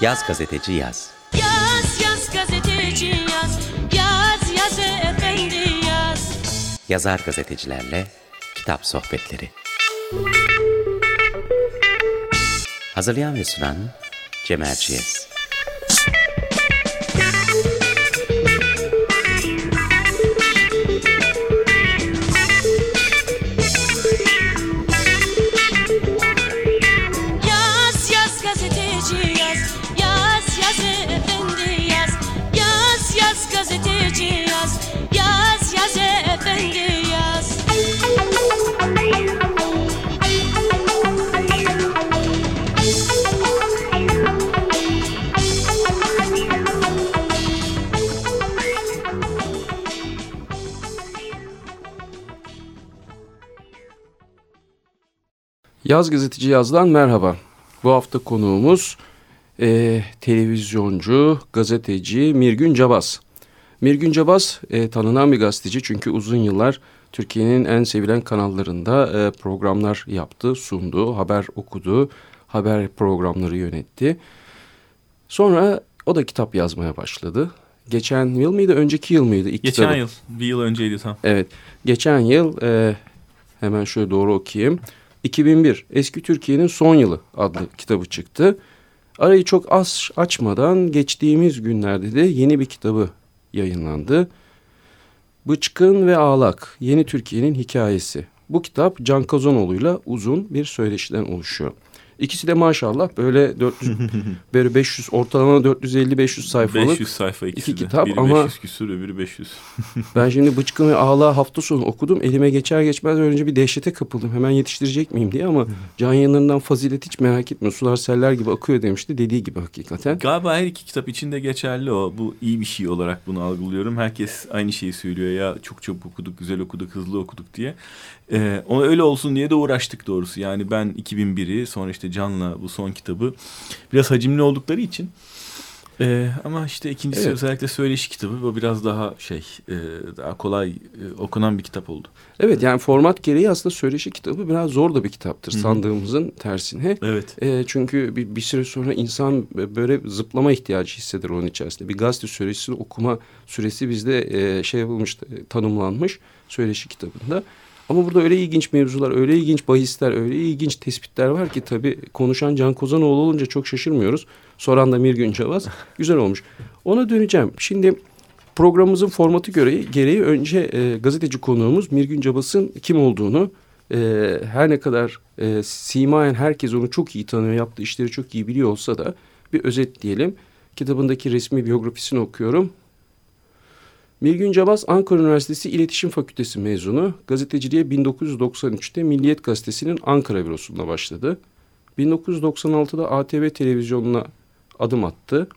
Yaz gazeteci yaz. Yaz yaz gazeteci yaz Yaz yaz efendi yaz Yazar gazetecilerle kitap sohbetleri. Hazırlayan ve sunan Cem Erciyes. Yaz Gazeteci Yaz'dan merhaba. Bu hafta konuğumuz e, televizyoncu, gazeteci Mirgün Cabas. Mirgün Cabas e, tanınan bir gazeteci çünkü uzun yıllar Türkiye'nin en sevilen kanallarında e, programlar yaptı, sundu, haber okudu, haber programları yönetti. Sonra o da kitap yazmaya başladı. Geçen yıl mıydı, önceki yıl mıydı? İlk Geçen kitabı? yıl. Bir yıl önceydi tam. Evet. Geçen yıl e, hemen şöyle doğru okuyayım. 2001 Eski Türkiye'nin Son Yılı adlı kitabı çıktı. Arayı çok az açmadan geçtiğimiz günlerde de yeni bir kitabı yayınlandı. Bıçkın ve Ağlak Yeni Türkiye'nin Hikayesi. Bu kitap Can Kazanoğlu'yla uzun bir söyleşiden oluşuyor. İkisi de maşallah böyle 400 böyle 500 ortalama 450-500 sayfalık 500 sayfa ikisi iki de. kitap Biri ama- 500 küsür öbürü 500. Ben şimdi Bıçkın ve Ağla hafta sonu okudum. Elime geçer geçmez önce bir dehşete kapıldım. Hemen yetiştirecek miyim diye ama can yayınlarından fazilet hiç merak etme. Sular seller gibi akıyor demişti. Dediği gibi hakikaten. Galiba her iki kitap içinde geçerli o. Bu iyi bir şey olarak bunu algılıyorum. Herkes aynı şeyi söylüyor ya çok çabuk okuduk, güzel okuduk, hızlı okuduk diye. Ee, öyle olsun diye de uğraştık doğrusu. Yani ben 2001'i sonra işte Can'la bu son kitabı biraz hacimli oldukları için Ee, ama işte ikincisi Evet. özellikle söyleşi kitabı bu biraz daha şey e, daha kolay e, okunan bir kitap oldu. Evet yani format gereği aslında söyleşi kitabı biraz zor da bir kitaptır. Hı hı. Sandığımızın tersine. Evet. E, çünkü bir, bir süre sonra insan böyle zıplama ihtiyacı hisseder onun içerisinde. Bir gazete söyleşisini okuma süresi bizde e, şey yapılmış, e, tanımlanmış söyleşi kitabında. Ama burada öyle ilginç mevzular, öyle ilginç bahisler, öyle ilginç tespitler var ki tabii konuşan Can Kozanoğlu olunca çok şaşırmıyoruz. Soran da Mirgün Cavaz. Güzel olmuş. Ona döneceğim. Şimdi programımızın formatı göre, gereği önce e, gazeteci konuğumuz Mirgün Cabas'ın kim olduğunu e, her ne kadar e, simayen herkes onu çok iyi tanıyor, yaptığı işleri çok iyi biliyor olsa da bir özet diyelim. Kitabındaki resmi biyografisini okuyorum. Mirgün Cabas Ankara Üniversitesi İletişim Fakültesi mezunu. Gazeteciliğe 1993'te Milliyet Gazetesi'nin Ankara bürosunda başladı. 1996'da ATV televizyonuna adım attı.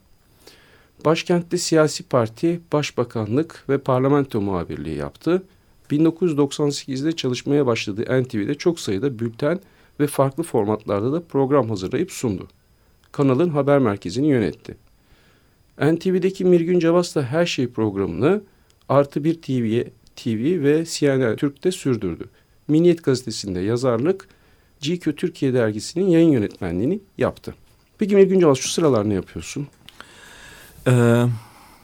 Başkentte siyasi parti, başbakanlık ve parlamento muhabirliği yaptı. 1998'de çalışmaya başladığı NTV'de çok sayıda bülten ve farklı formatlarda da program hazırlayıp sundu. Kanalın haber merkezini yönetti. NTV'deki Mirgün Cavas'la Her Şey programını Artı Bir TV, TV ve CNN Türk'te sürdürdü. Milliyet Gazetesi'nde yazarlık, GQ Türkiye dergisinin yayın yönetmenliğini yaptı. Peki Mirgün Cavas şu sıralar ne yapıyorsun? Ee,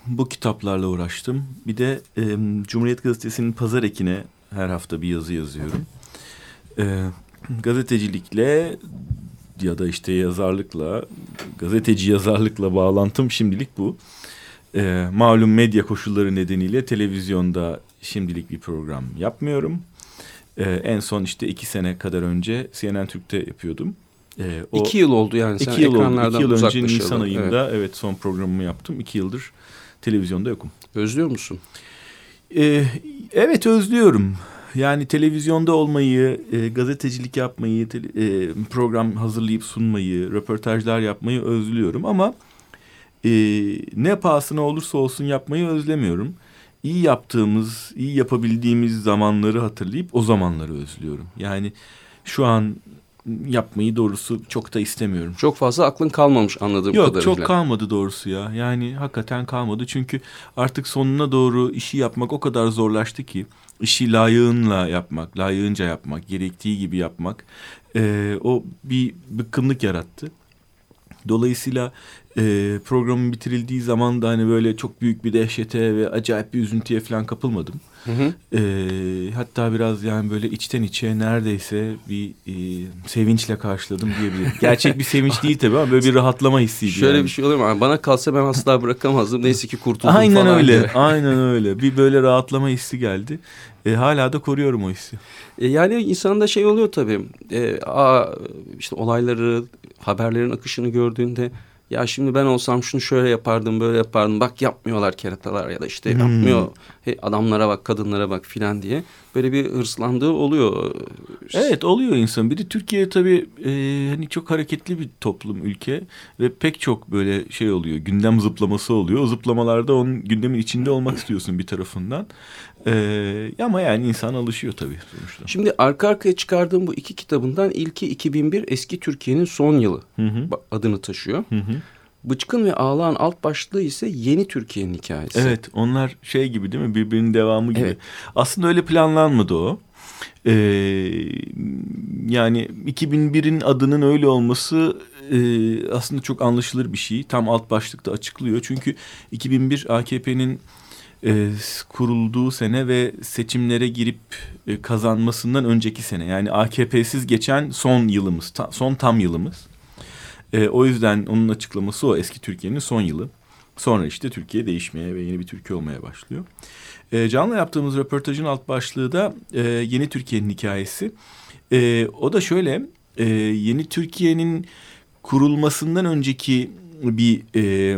bu kitaplarla uğraştım. Bir de e, Cumhuriyet Gazetesi'nin pazar ekine her hafta bir yazı yazıyorum. Ee, gazetecilikle ya da işte yazarlıkla, gazeteci yazarlıkla bağlantım şimdilik bu. Ee, malum medya koşulları nedeniyle televizyonda şimdilik bir program yapmıyorum. Ee, en son işte iki sene kadar önce CNN Türk'te yapıyordum. Ee, o- İki yıl oldu yani sen İki yıl oldu. ekranlardan İki yıl önce. Nisan Evet. ayında evet. son programımı yaptım. İki yıldır televizyonda yokum. Özlüyor musun? Ee, evet özlüyorum. Yani televizyonda olmayı, e, gazetecilik yapmayı, tele- e, program hazırlayıp sunmayı, röportajlar yapmayı özlüyorum. Ama e, ne pahasına olursa olsun yapmayı özlemiyorum. İyi yaptığımız, iyi yapabildiğimiz zamanları hatırlayıp o zamanları özlüyorum. Yani şu an yapmayı doğrusu çok da istemiyorum. Çok fazla aklın kalmamış anladığım Yok kadarıyla. çok kalmadı doğrusu ya. Yani hakikaten kalmadı. Çünkü artık sonuna doğru işi yapmak o kadar zorlaştı ki. işi layığınla yapmak, layığınca yapmak, gerektiği gibi yapmak. e, o bir bıkkınlık yarattı. Dolayısıyla e, programın bitirildiği zaman da hani böyle çok büyük bir dehşete ve acayip bir üzüntüye falan kapılmadım. Hı hı. E, hatta biraz yani böyle içten içe neredeyse bir e, sevinçle karşıladım diyebilirim. Gerçek bir sevinç değil tabii ama böyle bir rahatlama hissiydi. Şöyle yani. bir şey oluyor mu? Bana kalsa ben asla bırakamazdım. Neyse ki kurtuldum Aynen falan. öyle. diye. Aynen öyle. Bir böyle rahatlama hissi geldi. E, hala da koruyorum o hissi. E, Yani insanda şey oluyor tabii. E, aa, işte olayları, haberlerin akışını gördüğünde ya şimdi ben olsam şunu şöyle yapardım, böyle yapardım. Bak yapmıyorlar keratalar ya da işte Hmm. yapmıyor. He, adamlara bak, kadınlara bak filan diye. Böyle bir hırslandığı oluyor. Evet oluyor insan. Bir de Türkiye tabii e, hani çok hareketli bir toplum, ülke ve pek çok böyle şey oluyor. Gündem zıplaması oluyor. O zıplamalarda onun gündemin içinde olmak istiyorsun bir tarafından. E, ama yani insan alışıyor tabii sonuçta. Şimdi arka arkaya çıkardığım bu iki kitabından ilki 2001 Eski Türkiye'nin son yılı Hı hı. adını taşıyor. Hı hı. Bıçkın ve Ağlağan alt başlığı ise Yeni Türkiye'nin hikayesi. Evet onlar şey gibi değil mi birbirinin devamı gibi. Evet. Aslında öyle planlanmadı o. Ee, yani 2001'in adının öyle olması e, aslında çok anlaşılır bir şey. Tam alt başlıkta açıklıyor. Çünkü 2001 AKP'nin e, kurulduğu sene ve seçimlere girip e, kazanmasından önceki sene. Yani AKP'siz geçen son yılımız, ta- son tam yılımız. E, o yüzden onun açıklaması o eski Türkiye'nin son yılı. Sonra işte Türkiye değişmeye ve yeni bir Türkiye olmaya başlıyor. E, Can'la yaptığımız röportajın alt başlığı da e, yeni Türkiye'nin hikayesi. E, o da şöyle, e, yeni Türkiye'nin kurulmasından önceki bir e,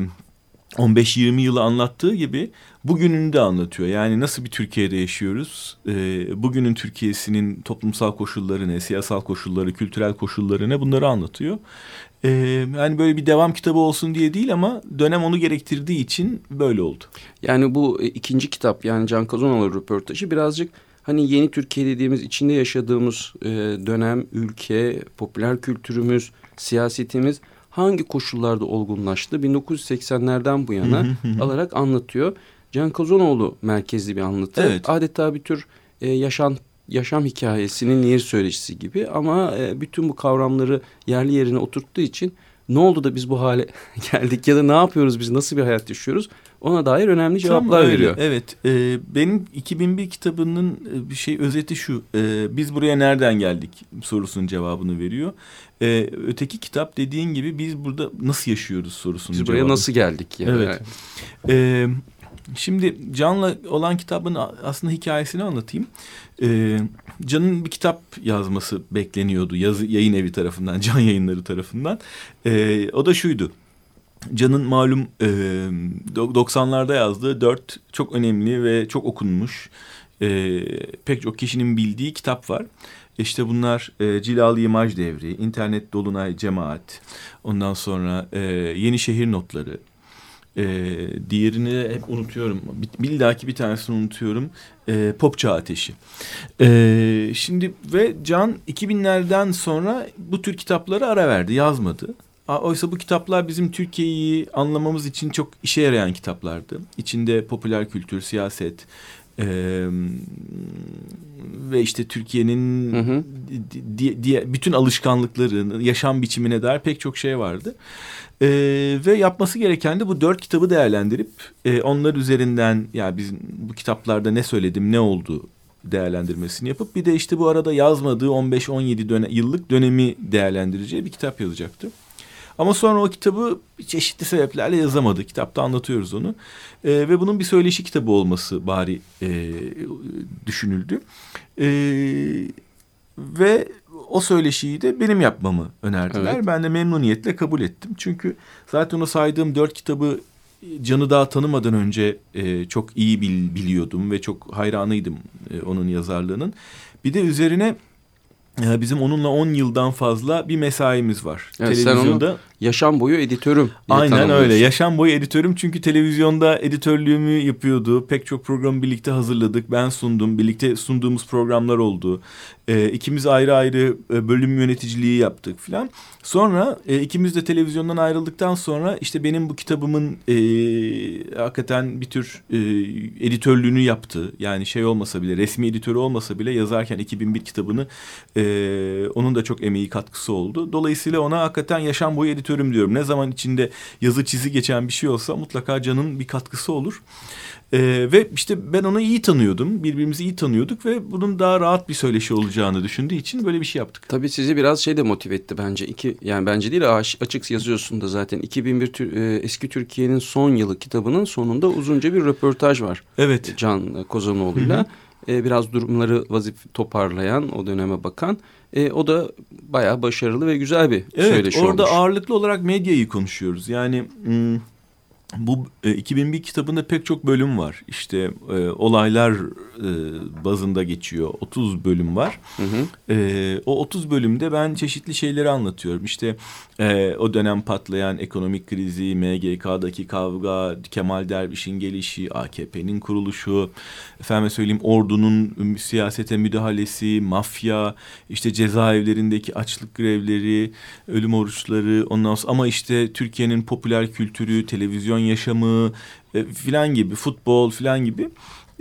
15-20 yılı anlattığı gibi bugününü de anlatıyor. Yani nasıl bir Türkiye'de yaşıyoruz? E, bugünün Türkiye'sinin toplumsal koşulları ne, siyasal koşulları, kültürel koşulları ne bunları anlatıyor. E, yani böyle bir devam kitabı olsun diye değil ama dönem onu gerektirdiği için böyle oldu. Yani bu e, ikinci kitap yani Can Kazanoğlu röportajı birazcık hani yeni Türkiye dediğimiz içinde yaşadığımız e, dönem, ülke, popüler kültürümüz, siyasetimiz hangi koşullarda olgunlaştı 1980'lerden bu yana alarak anlatıyor. Can Kazanoğlu merkezli bir anlatı. Evet. Adeta bir tür e, yaşam yaşam hikayesinin nehir söyleşisi gibi ama e, bütün bu kavramları yerli yerine oturttuğu için ne oldu da biz bu hale geldik ya da ne yapıyoruz biz nasıl bir hayat yaşıyoruz ona dair önemli cevaplar Tam veriyor. Evet. e, benim 2001 kitabının e, bir şey özeti şu. e, biz buraya nereden geldik sorusunun cevabını veriyor. E, öteki kitap dediğin gibi biz burada nasıl yaşıyoruz sorusunun Biz buraya cevabını. nasıl geldik ya? Evet. E, şimdi Can'la olan kitabın aslında hikayesini anlatayım. E, Can'ın bir kitap yazması bekleniyordu. Yazı, yayın evi tarafından, Can yayınları tarafından. E, o da şuydu. Can'ın malum e, do- 90'larda yazdığı dört çok önemli ve çok okunmuş e, pek çok kişinin bildiği kitap var. İşte bunlar e, Cilalı İmaj Devri, İnternet Dolunay Cemaat, ondan sonra e, Yeni Şehir Notları, e, diğerini hep unutuyorum. Bir, bir tanesini unutuyorum. E, Pop Çağ Ateşi. E, şimdi ve Can 2000'lerden sonra bu tür kitaplara ara verdi, yazmadı. Oysa bu kitaplar bizim Türkiye'yi anlamamız için çok işe yarayan kitaplardı. İçinde popüler kültür, siyaset e, ve işte Türkiye'nin Hı hı. di- di- diye bütün alışkanlıkları, yaşam biçimine dair pek çok şey vardı. E, ve yapması gereken de bu dört kitabı değerlendirip e, onlar üzerinden ya biz bu kitaplarda ne söyledim, ne oldu değerlendirmesini yapıp bir de işte bu arada yazmadığı 15-17 döne, yıllık dönemi değerlendireceği bir kitap yazacaktı. Ama sonra o kitabı çeşitli sebeplerle yazamadı. Kitapta anlatıyoruz onu. Ee, ve bunun bir söyleşi kitabı olması bari e, düşünüldü. Ee, ve o söyleşiyi de benim yapmamı önerdiler. Evet. Ben de memnuniyetle kabul ettim. Çünkü zaten o saydığım dört kitabı Can'ı daha tanımadan önce e, çok iyi bil, biliyordum ve çok hayranıydım e, onun yazarlığının. Bir de üzerine e, bizim onunla 10 yıldan fazla bir mesaimiz var. Evet, sen onu Yaşam boyu editörüm. Aynen öyle. Yaşam boyu editörüm çünkü televizyonda editörlüğümü yapıyordu. Pek çok programı birlikte hazırladık. Ben sundum. Birlikte sunduğumuz programlar oldu. Ee, ikimiz ayrı ayrı e, bölüm yöneticiliği yaptık filan. Sonra e, ikimiz de televizyondan ayrıldıktan sonra işte benim bu kitabımın e, hakikaten bir tür e, editörlüğünü yaptı. Yani şey olmasa bile resmi editörü olmasa bile yazarken 2001 kitabını e, onun da çok emeği katkısı oldu. Dolayısıyla ona hakikaten yaşam boyu editörüm diyorum. Ne zaman içinde yazı çizi geçen bir şey olsa mutlaka Can'ın bir katkısı olur. Ee, ve işte ben onu iyi tanıyordum. Birbirimizi iyi tanıyorduk ve bunun daha rahat bir söyleşi olacağını düşündüğü için böyle bir şey yaptık. Tabii sizi biraz şey de motive etti bence. İki, yani bence değil açık yazıyorsun da zaten. 2001 e, Eski Türkiye'nin son yılı kitabının sonunda uzunca bir röportaj var. Evet. Can Kozanoğlu'yla. E, biraz durumları vazif toparlayan, o döneme bakan. E, o da bayağı başarılı ve güzel bir evet, söyleşi orada olmuş. ağırlıklı olarak medyayı konuşuyoruz. Yani... Hmm bu e, 2001 kitabında pek çok bölüm var. İşte e, olaylar e, bazında geçiyor. 30 bölüm var. Hı hı. E, o 30 bölümde ben çeşitli şeyleri anlatıyorum. İşte e, o dönem patlayan ekonomik krizi, MGK'daki kavga, Kemal Derviş'in gelişi, AKP'nin kuruluşu, efendim söyleyeyim ordunun siyasete müdahalesi, mafya, işte cezaevlerindeki açlık grevleri, ölüm oruçları, ondan sonra ama işte Türkiye'nin popüler kültürü, televizyon yaşamı e, filan gibi, futbol filan gibi.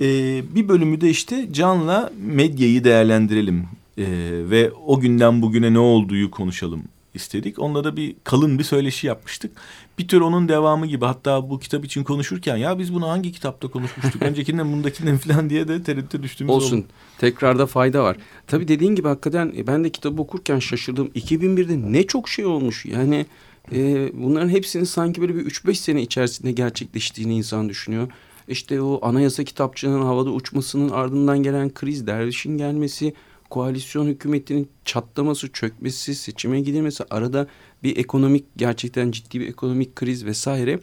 E, bir bölümü de işte Can'la medyayı değerlendirelim e, ve o günden bugüne ne olduğu konuşalım istedik. Onunla da bir kalın bir söyleşi yapmıştık. Bir tür onun devamı gibi hatta bu kitap için konuşurken ya biz bunu hangi kitapta konuşmuştuk? Öncekinden bundakinden falan diye de tereddüte düştüğümüz Olsun. oldu. Tekrarda fayda var. Tabii dediğin gibi hakikaten e, ben de kitabı okurken şaşırdım. 2001'de ne çok şey olmuş. Yani e, bunların hepsinin sanki böyle bir 3-5 sene içerisinde gerçekleştiğini insan düşünüyor. İşte o anayasa kitapçının havada uçmasının ardından gelen kriz, dervişin gelmesi, koalisyon hükümetinin çatlaması, çökmesi, seçime gidilmesi, arada bir ekonomik gerçekten ciddi bir ekonomik kriz vesaire.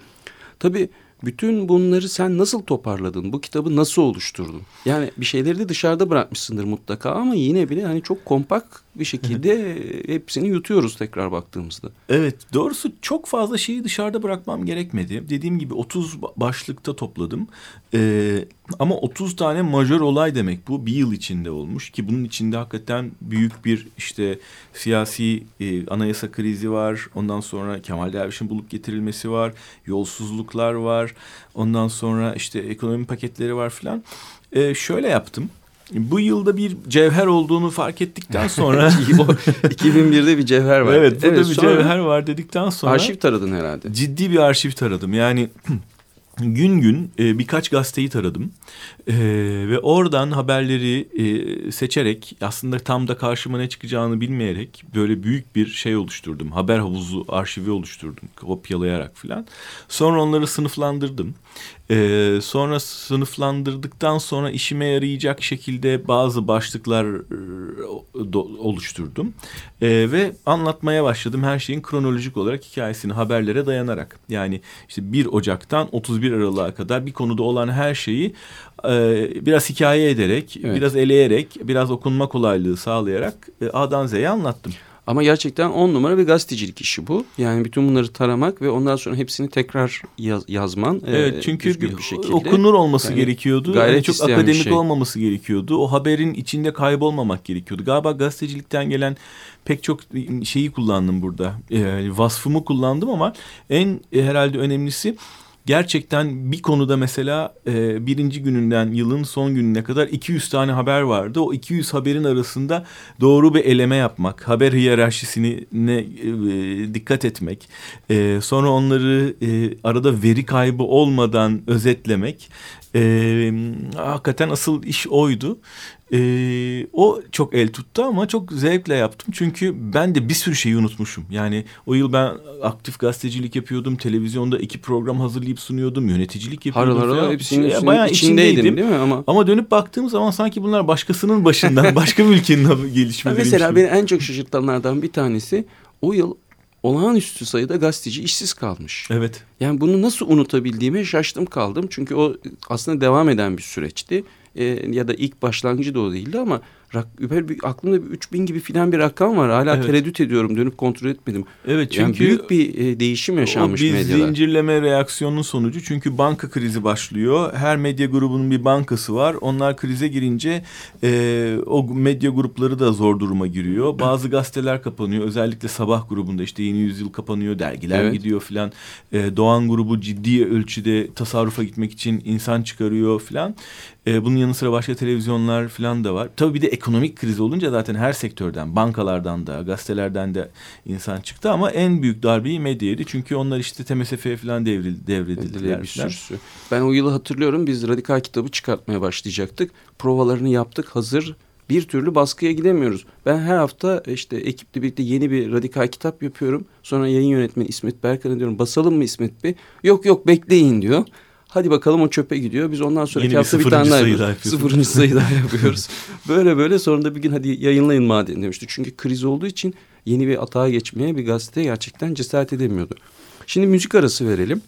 Tabii bütün bunları sen nasıl toparladın? Bu kitabı nasıl oluşturdun? Yani bir şeyleri de dışarıda bırakmışsındır mutlaka ama yine bile hani çok kompakt bir şekilde hepsini yutuyoruz tekrar baktığımızda. Evet doğrusu çok fazla şeyi dışarıda bırakmam gerekmedi. Dediğim gibi 30 başlıkta topladım. Ee, ama 30 tane majör olay demek bu bir yıl içinde olmuş ki bunun içinde hakikaten büyük bir işte siyasi e, anayasa krizi var. Ondan sonra Kemal Derviş'in bulup getirilmesi var. Yolsuzluklar var. Ondan sonra işte ekonomi paketleri var filan. Ee, şöyle yaptım. Bu yılda bir cevher olduğunu fark ettikten sonra... 2001'de bir cevher var. Evet burada evet, bir cevher var dedikten sonra... Arşiv taradın herhalde. Ciddi bir arşiv taradım. Yani gün gün e, birkaç gazeteyi taradım e, ve oradan haberleri e, seçerek aslında tam da karşıma ne çıkacağını bilmeyerek böyle büyük bir şey oluşturdum. Haber havuzu arşivi oluşturdum kopyalayarak filan. Sonra onları sınıflandırdım. Ee, sonra sınıflandırdıktan sonra işime yarayacak şekilde bazı başlıklar e, oluşturdum. Ee, ve anlatmaya başladım her şeyin kronolojik olarak hikayesini haberlere dayanarak. Yani işte 1 Ocak'tan 31 Aralık'a kadar bir konuda olan her şeyi e, biraz hikaye ederek, evet. biraz eleyerek, biraz okunma kolaylığı sağlayarak e, A'dan Z'ye anlattım. Ama gerçekten on numara bir gazetecilik işi bu. Yani bütün bunları taramak ve ondan sonra hepsini tekrar yaz, yazman. E, evet çünkü bir şekilde. okunur olması yani, gerekiyordu. Gayret yani çok akademik şey. olmaması gerekiyordu. O haberin içinde kaybolmamak gerekiyordu. Galiba gazetecilikten gelen pek çok şeyi kullandım burada. E, vasfımı kullandım ama en e, herhalde önemlisi gerçekten bir konuda mesela e, birinci gününden yılın son gününe kadar 200 tane haber vardı. O 200 haberin arasında doğru bir eleme yapmak, haber hiyerarşisine e, dikkat etmek, e, sonra onları e, arada veri kaybı olmadan özetlemek e, hakikaten asıl iş oydu. Ee, o çok el tuttu ama çok zevkle yaptım. Çünkü ben de bir sürü şeyi unutmuşum. Yani o yıl ben aktif gazetecilik yapıyordum. Televizyonda iki program hazırlayıp sunuyordum. Yöneticilik yapıyordum. Harıl harıl hepsinin şey, bayağı içindeydim, içindeydim değil mi? Ama... ama dönüp baktığım zaman sanki bunlar başkasının başından başka bir ülkenin gelişmeleri. Mesela beni en çok şaşırtanlardan bir tanesi o yıl olağanüstü sayıda gazeteci işsiz kalmış. Evet. Yani bunu nasıl unutabildiğime şaştım kaldım. Çünkü o aslında devam eden bir süreçti e, ya da ilk başlangıcı da o değildi ama rak, bir, aklımda bir 3000 gibi filan bir rakam var. Hala evet. tereddüt ediyorum dönüp kontrol etmedim. Evet çünkü yani büyük bir e, değişim yaşanmış o bir medyada. zincirleme reaksiyonun sonucu çünkü banka krizi başlıyor. Her medya grubunun bir bankası var. Onlar krize girince e, o medya grupları da zor duruma giriyor. Bazı gazeteler kapanıyor. Özellikle sabah grubunda işte Yeni Yüzyıl kapanıyor. Dergiler evet. gidiyor filan. E, Doğan grubu ciddi ölçüde tasarrufa gitmek için insan çıkarıyor filan. E, bunun yanı sıra başka televizyonlar falan da var. Tabii bir de ekonomik kriz olunca zaten her sektörden, bankalardan da, gazetelerden de insan çıktı ama en büyük darbeyi medya yedi. Çünkü onlar işte TMSF'ye falan devril, devredildiler. bir sürüsü. Ben o yılı hatırlıyorum. Biz radikal kitabı çıkartmaya başlayacaktık. Provalarını yaptık. Hazır bir türlü baskıya gidemiyoruz. Ben her hafta işte ekiple birlikte yeni bir radikal kitap yapıyorum. Sonra yayın yönetmeni İsmet Berkan'a diyorum basalım mı İsmet Bey? Yok yok bekleyin diyor. Hadi bakalım o çöpe gidiyor. Biz ondan sonraki Yeni bir hafta bir sıfırıncı tane daha yapıyoruz. Sıfırıncı sayı daha yapıyoruz. Böyle böyle sonra da bir gün hadi yayınlayın madem demişti. Çünkü kriz olduğu için yeni bir atağa geçmeye bir gazete gerçekten cesaret edemiyordu. Şimdi müzik arası verelim.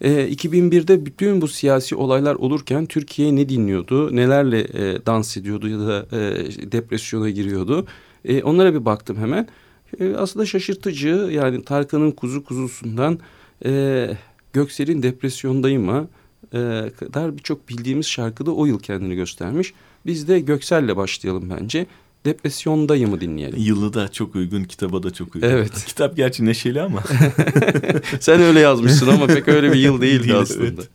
Ee, 2001'de bütün bu siyasi olaylar olurken Türkiye ne dinliyordu, nelerle e, dans ediyordu ya da e, depresyona giriyordu. E, onlara bir baktım hemen. E, aslında şaşırtıcı yani Tarkan'ın kuzu kuzusundan e, Göksel'in depresyondayım'a e, kadar birçok bildiğimiz şarkıda o yıl kendini göstermiş. Biz de Göksel'le başlayalım bence. Depresyondayım'ı dinleyelim. Yılı da çok uygun, kitaba da çok uygun. Evet. Kitap gerçi neşeli ama. Sen öyle yazmışsın ama pek öyle bir yıl değildi Değil, aslında. evet.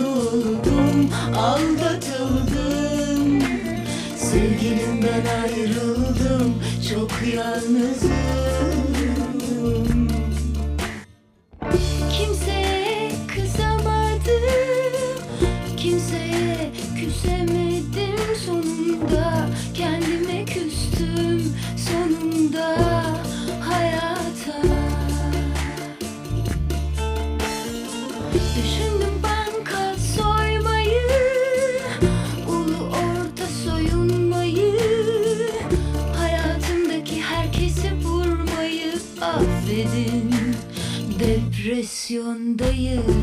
Unutuldum, aldatıldım Sevgilimden ayrıldım, çok yalnızım Depresyondayım Depresyondayım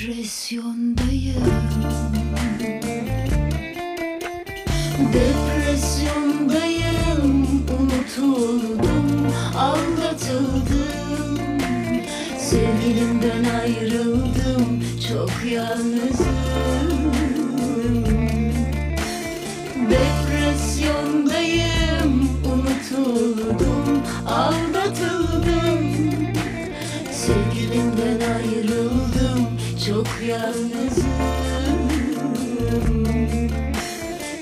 Depresyondayım. Depresyondayım. Unutuldum Aldatıldım. Sevgilimden ayrıldım. Çok yalnızım çok yalnızım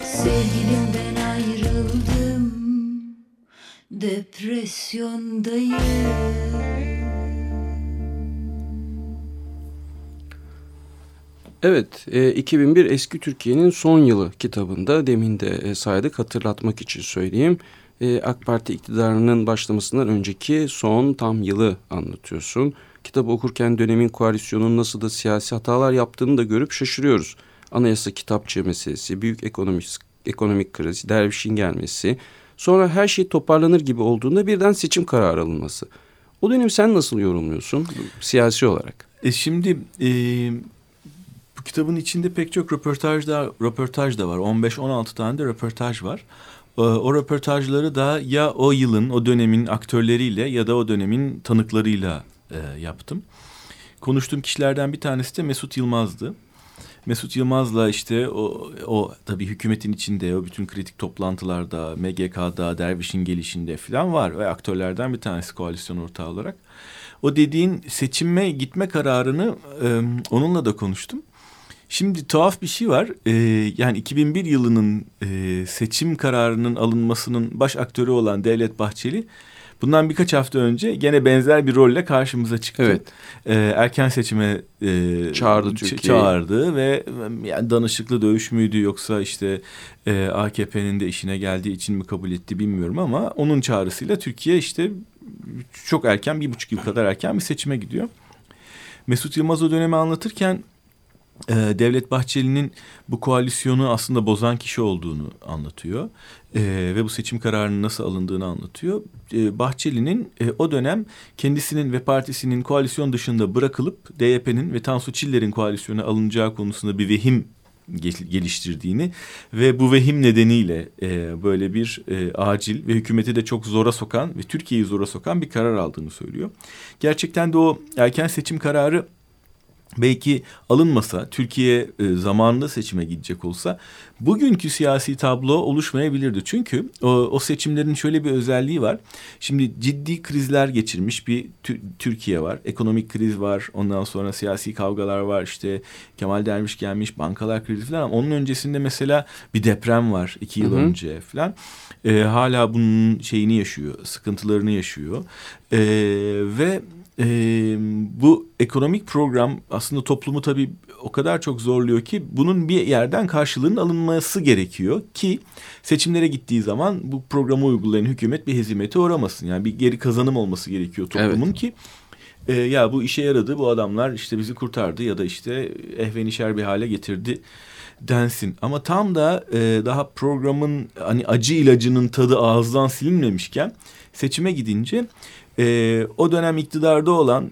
Sevgilimden ayrıldım Depresyondayım Evet, e, 2001 Eski Türkiye'nin son yılı kitabında demin de e, saydık hatırlatmak için söyleyeyim. E, AK Parti iktidarının başlamasından önceki son tam yılı anlatıyorsun. Kitabı okurken dönemin koalisyonun nasıl da siyasi hatalar yaptığını da görüp şaşırıyoruz. Anayasa kitapçı meselesi, büyük ekonomik, ekonomik kriz, dervişin gelmesi, sonra her şey toparlanır gibi olduğunda birden seçim kararı alınması. O dönem sen nasıl yorumluyorsun siyasi olarak? E şimdi e, bu kitabın içinde pek çok röportaj da, röportaj da var. 15-16 tane de röportaj var. O, o röportajları da ya o yılın, o dönemin aktörleriyle ya da o dönemin tanıklarıyla e, yaptım. Konuştuğum kişilerden bir tanesi de Mesut Yılmaz'dı. Mesut Yılmaz'la işte o, o tabii hükümetin içinde o bütün kritik toplantılarda, MGK'da, Derviş'in gelişinde falan var ve aktörlerden bir tanesi koalisyon ortağı olarak. O dediğin seçime gitme kararını e, onunla da konuştum. Şimdi tuhaf bir şey var. E, yani 2001 yılının e, seçim kararının alınmasının baş aktörü olan Devlet Bahçeli bundan birkaç hafta önce gene benzer bir rolle karşımıza çıktı. Evet. E, erken seçime e, Çağırdı Türkiye'yi. Çağırdı ve yani danışıklı dövüş müydü yoksa işte e, AKP'nin de işine geldiği için mi kabul etti bilmiyorum ama onun çağrısıyla Türkiye işte çok erken bir buçuk yıl kadar erken bir seçime gidiyor. Mesut Yılmaz o dönemi anlatırken e, Devlet Bahçeli'nin bu koalisyonu aslında bozan kişi olduğunu anlatıyor. E, ve bu seçim kararının nasıl alındığını anlatıyor. E, Bahçeli'nin e, o dönem kendisinin ve partisinin koalisyon dışında bırakılıp DYP'nin ve Tansu Çiller'in koalisyona alınacağı konusunda bir vehim gel- geliştirdiğini ve bu vehim nedeniyle e, böyle bir e, acil ve hükümeti de çok zora sokan ve Türkiye'yi zora sokan bir karar aldığını söylüyor. Gerçekten de o erken seçim kararı belki alınmasa, Türkiye e, zamanında seçime gidecek olsa bugünkü siyasi tablo oluşmayabilirdi. Çünkü o, o seçimlerin şöyle bir özelliği var. Şimdi ciddi krizler geçirmiş bir Tü- Türkiye var. Ekonomik kriz var. Ondan sonra siyasi kavgalar var. İşte Kemal Derviş gelmiş, bankalar krizi falan. Ama onun öncesinde mesela bir deprem var iki yıl Hı hı. önce falan. E, hala bunun şeyini yaşıyor, sıkıntılarını yaşıyor. E, ve e, bu ekonomik program aslında toplumu tabii o kadar çok zorluyor ki bunun bir yerden karşılığının alınması gerekiyor ki seçimlere gittiği zaman bu programı uygulayan hükümet bir hezimete uğramasın. Yani bir geri kazanım olması gerekiyor toplumun ki e, ya bu işe yaradı bu adamlar işte bizi kurtardı ya da işte ehvenişer bir hale getirdi densin. Ama tam da e, daha programın hani acı ilacının tadı ağızdan silinmemişken seçime gidince e, o dönem iktidarda olan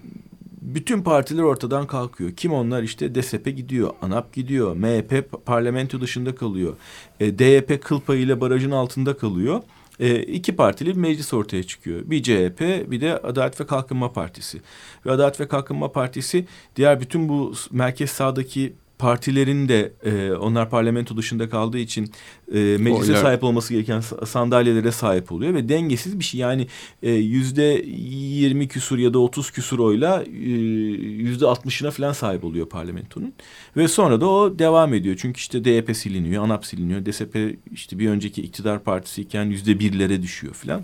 bütün partiler ortadan kalkıyor. Kim onlar işte DSP gidiyor, ANAP gidiyor, MHP parlamento dışında kalıyor. E, DYP kıl payıyla barajın altında kalıyor. E, iki partili bir meclis ortaya çıkıyor. Bir CHP bir de Adalet ve Kalkınma Partisi. Ve Adalet ve Kalkınma Partisi diğer bütün bu merkez sağdaki partilerin de e, onlar parlamento dışında kaldığı için e, meclise Oylar. sahip olması gereken sa- sandalyelere sahip oluyor ve dengesiz bir şey. Yani e, yüzde yirmi küsur ya da otuz küsur oyla e, yüzde altmışına falan sahip oluyor parlamentonun. Ve sonra da o devam ediyor. Çünkü işte DYP siliniyor, ANAP siliniyor. DSP işte bir önceki iktidar partisiyken yüzde birlere düşüyor falan.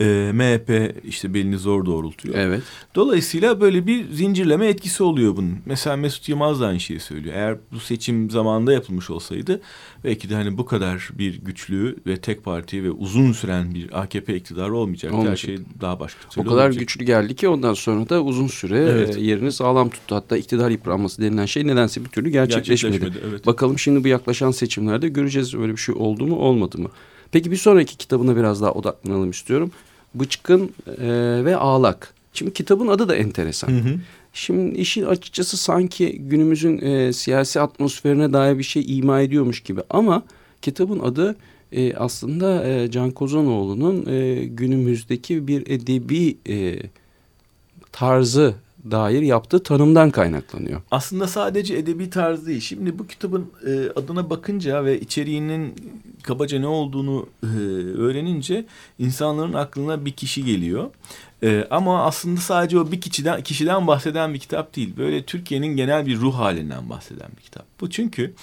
E, MHP işte belini zor doğrultuyor. Evet. Dolayısıyla böyle bir zincirleme etkisi oluyor bunun. Mesela Mesut Yılmaz da aynı şeyi söylüyor. Eğer bu seçim zamanında yapılmış olsaydı belki de hani bu kadar bir güçlü ve tek parti ve uzun süren bir AKP iktidarı olmayacaktı. Her Olmayacak. şey daha başka O türlü kadar olacak. güçlü geldi ki ondan sonra da uzun süre Evet. e, yerini sağlam tuttu. Hatta iktidar yıpranması denilen şey nedense bir türlü gerçekleşmedi. Gerçekleşmedi, evet. Bakalım şimdi bu yaklaşan seçimlerde göreceğiz öyle bir şey oldu mu olmadı mı? Peki bir sonraki kitabına biraz daha odaklanalım istiyorum. Bıçkın e, ve Ağlak. Şimdi kitabın adı da enteresan. Hı hı. Şimdi işin açıkçası sanki günümüzün e, siyasi atmosferine dair bir şey ima ediyormuş gibi ama kitabın adı e, aslında e, Can Kozanoğlu'nun e, günümüzdeki bir edebi e, tarzı dair yaptığı tanımdan kaynaklanıyor. Aslında sadece edebi tarz değil. Şimdi bu kitabın e, adına bakınca ve içeriğinin kabaca ne olduğunu e, öğrenince insanların aklına bir kişi geliyor. E, ama aslında sadece o bir kişiden kişiden bahseden bir kitap değil. Böyle Türkiye'nin genel bir ruh halinden bahseden bir kitap. Bu çünkü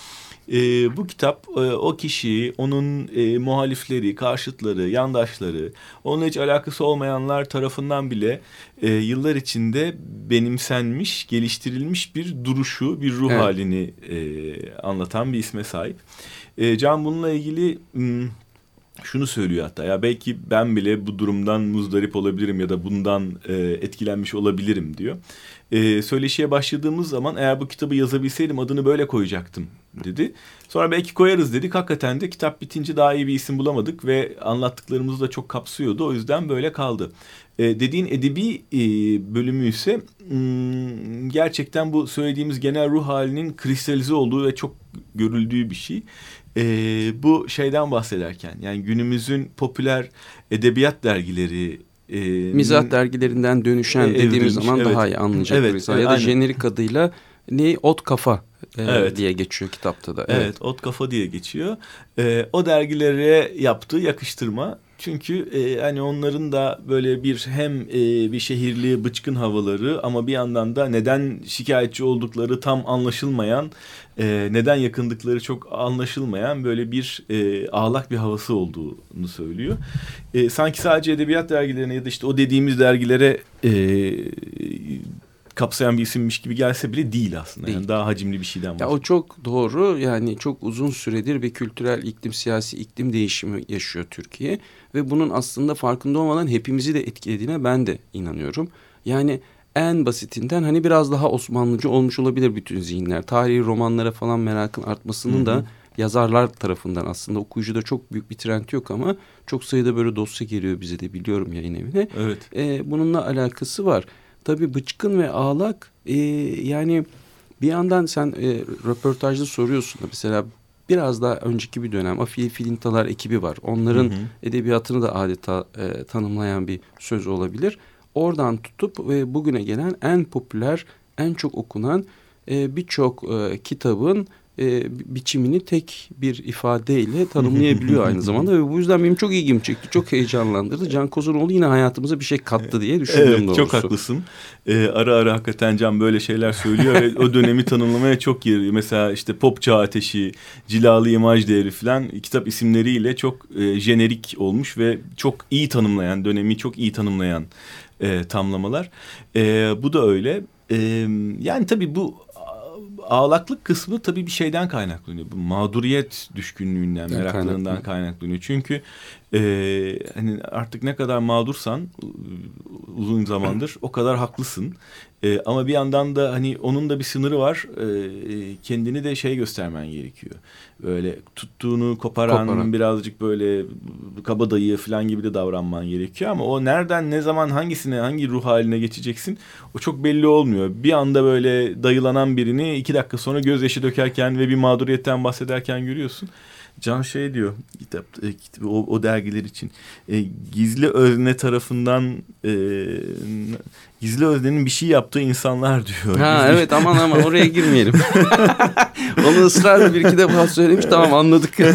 e, bu kitap e, o kişiyi, onun e, muhalifleri, karşıtları, yandaşları, onunla hiç alakası olmayanlar tarafından bile e, yıllar içinde benimsenmiş, geliştirilmiş bir duruşu, bir ruh Evet. halini e, anlatan bir isme sahip. E, Can bununla ilgili... hmm, şunu söylüyor hatta ya belki ben bile bu durumdan muzdarip olabilirim ya da bundan e, etkilenmiş olabilirim diyor. E, söyleşiye başladığımız zaman eğer bu kitabı yazabilseydim adını böyle koyacaktım dedi. Sonra belki koyarız dedik. Hakikaten de kitap bitince daha iyi bir isim bulamadık ve anlattıklarımızı da çok kapsıyordu. O yüzden böyle kaldı. E, dediğin edebi e, bölümü ise hmm, gerçekten bu söylediğimiz genel ruh halinin kristalize olduğu ve çok görüldüğü bir şey. E, bu şeyden bahsederken yani günümüzün popüler edebiyat dergileri e, Mizah dergilerinden dönüşen E, dediğimiz evrilmiş, zaman evet. daha iyi anlayacak Evet, evet, Ya da aynen. jenerik adıyla ne ot kafa e, Evet. diye geçiyor kitapta da. Evet, Ot Kafa diye geçiyor. Ee, o dergilere yaptığı yakıştırma. Çünkü e, hani onların da böyle bir hem e, bir şehirli bıçkın havaları ama bir yandan da neden şikayetçi oldukları tam anlaşılmayan, e, neden yakındıkları çok anlaşılmayan böyle bir e, ağlak bir havası olduğunu söylüyor. E, sanki sadece edebiyat dergilerine ya da işte o dediğimiz dergilere e, kapsayan bir isimmiş gibi gelse bile değil aslında. Yani Değil. daha hacimli bir şeyden Ya bahsediyor. o çok doğru. Yani çok uzun süredir bir kültürel iklim, siyasi iklim değişimi yaşıyor Türkiye. Ve bunun aslında farkında olmadan hepimizi de etkilediğine ben de inanıyorum. Yani en basitinden hani biraz daha Osmanlıcı olmuş olabilir bütün zihinler. Tarihi romanlara falan merakın artmasının da yazarlar tarafından aslında okuyucuda çok büyük bir trend yok ama çok sayıda böyle dosya geliyor bize de biliyorum yayın evine. Evet. E, bununla alakası var. Tabii bıçkın ve ağlak e, yani bir yandan sen e, röportajda soruyorsun da mesela biraz daha önceki bir dönem Afili Filintalar ekibi var. Onların Hı hı. edebiyatını da adeta e, tanımlayan bir söz olabilir. Oradan tutup ve bugüne gelen en popüler, en çok okunan e, birçok e, kitabın e, bi- biçimini tek bir ifadeyle tanımlayabiliyor aynı zamanda ve bu yüzden benim çok ilgimi çekti, çok heyecanlandırdı. Can Kozanoğlu yine hayatımıza bir şey kattı diye düşündüm Evet doğrusu. çok haklısın. Ee, ara ara hakikaten Can böyle şeyler söylüyor ve o dönemi tanımlamaya çok yarıyor. Mesela işte Pop Çağ Ateşi, Cilalı İmaj Değeri falan kitap isimleriyle çok e, jenerik olmuş ve çok iyi tanımlayan, dönemi çok iyi tanımlayan e, tamlamalar. E, bu da öyle. E, yani tabii bu ağlaklık kısmı tabii bir şeyden kaynaklanıyor. Bu mağduriyet düşkünlüğünden, Evet, meraklarından kaynaklanıyor. Çünkü e, hani artık ne kadar mağdursan uzun zamandır o kadar haklısın. E, ama bir yandan da hani onun da bir sınırı var. E, kendini de şey göstermen gerekiyor. Böyle tuttuğunu koparan, Koparan. birazcık böyle kabadayı falan gibi de davranman gerekiyor. Ama o nereden, ne zaman, hangisine, hangi ruh haline geçeceksin o çok belli olmuyor. Bir anda böyle dayılanan birini iki dakika sonra gözyaşı dökerken ve bir mağduriyetten bahsederken görüyorsun. Can şey diyor kitap, e, kitap- o, o dergiler için e, gizli özne tarafından e, gizli öznenin bir şey yaptığı insanlar diyor. Ha Gizli- evet aman aman oraya girmeyelim. Onu ısrarla bir iki defa söylemiş tamam anladık.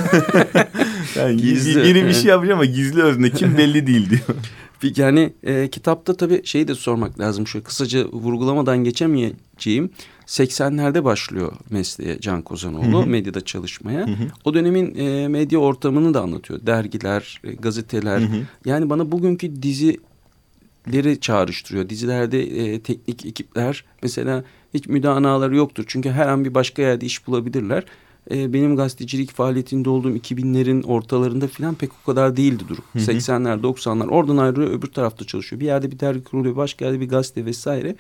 Yani Gizli, biri bir şey yapıyor ama gizli özne kim belli değil diyor. Bir- Yani e, kitapta tabii şeyi de sormak lazım. Şöyle kısaca vurgulamadan geçemeyeceğim. 80'lerde başlıyor mesleğe Can Kozanoğlu Hı hı. medyada çalışmaya. Hı hı. O dönemin e, medya ortamını da anlatıyor. Dergiler, e, gazeteler. Hı hı. Yani bana bugünkü dizileri çağrıştırıyor. Dizilerde e, teknik ekipler mesela hiç müdanaları yoktur. Çünkü her an bir başka yerde iş bulabilirler. E, benim gazetecilik faaliyetinde olduğum 2000'lerin ortalarında falan pek o kadar değildi durum. Hı hı. 80'ler 90'lar oradan ayrılıyor öbür tarafta çalışıyor. Bir yerde bir dergi kuruluyor başka yerde bir gazete vesaire.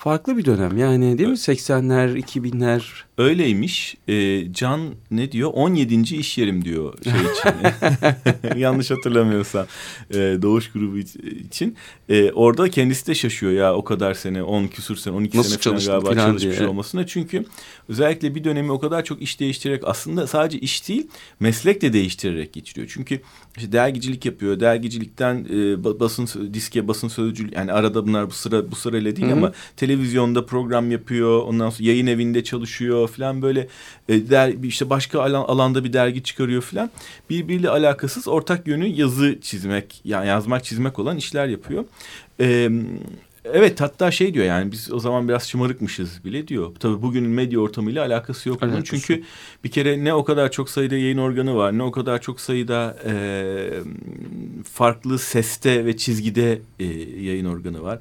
Farklı bir dönem yani değil mi? 80'ler 2000'ler Öyleymiş. Ee, Can ne diyor? 17. iş yerim diyor şey için. Yanlış hatırlamıyorsam. Ee, Doğuş grubu iç- için. Ee, orada kendisi de şaşıyor ya o kadar sene 10 küsür sene 12 Nasıl sene falan galiba falan çalışmış diye. olmasına. Çünkü özellikle bir dönemi o kadar çok iş değiştirerek aslında sadece iş değil meslek de değiştirerek geçiriyor. Çünkü işte dergicilik yapıyor. Dergicilikten e, ba- basın diske basın sözcülüğü yani arada bunlar bu sıra bu sırayla değil Hı hı. ama televizyonda program yapıyor. Ondan sonra yayın evinde çalışıyor falan böyle e, işte başka alan, alanda bir dergi çıkarıyor falan. Birbiriyle alakasız ortak yönü yazı çizmek yani yazmak çizmek olan işler yapıyor. E, Evet hatta şey diyor yani biz o zaman biraz şımarıkmışız bile diyor. Tabii bugünün medya ortamıyla alakası yok bunun. Alakası Çünkü bir kere ne o kadar çok sayıda yayın organı var ne o kadar çok sayıda e, farklı seste ve çizgide e, yayın organı var.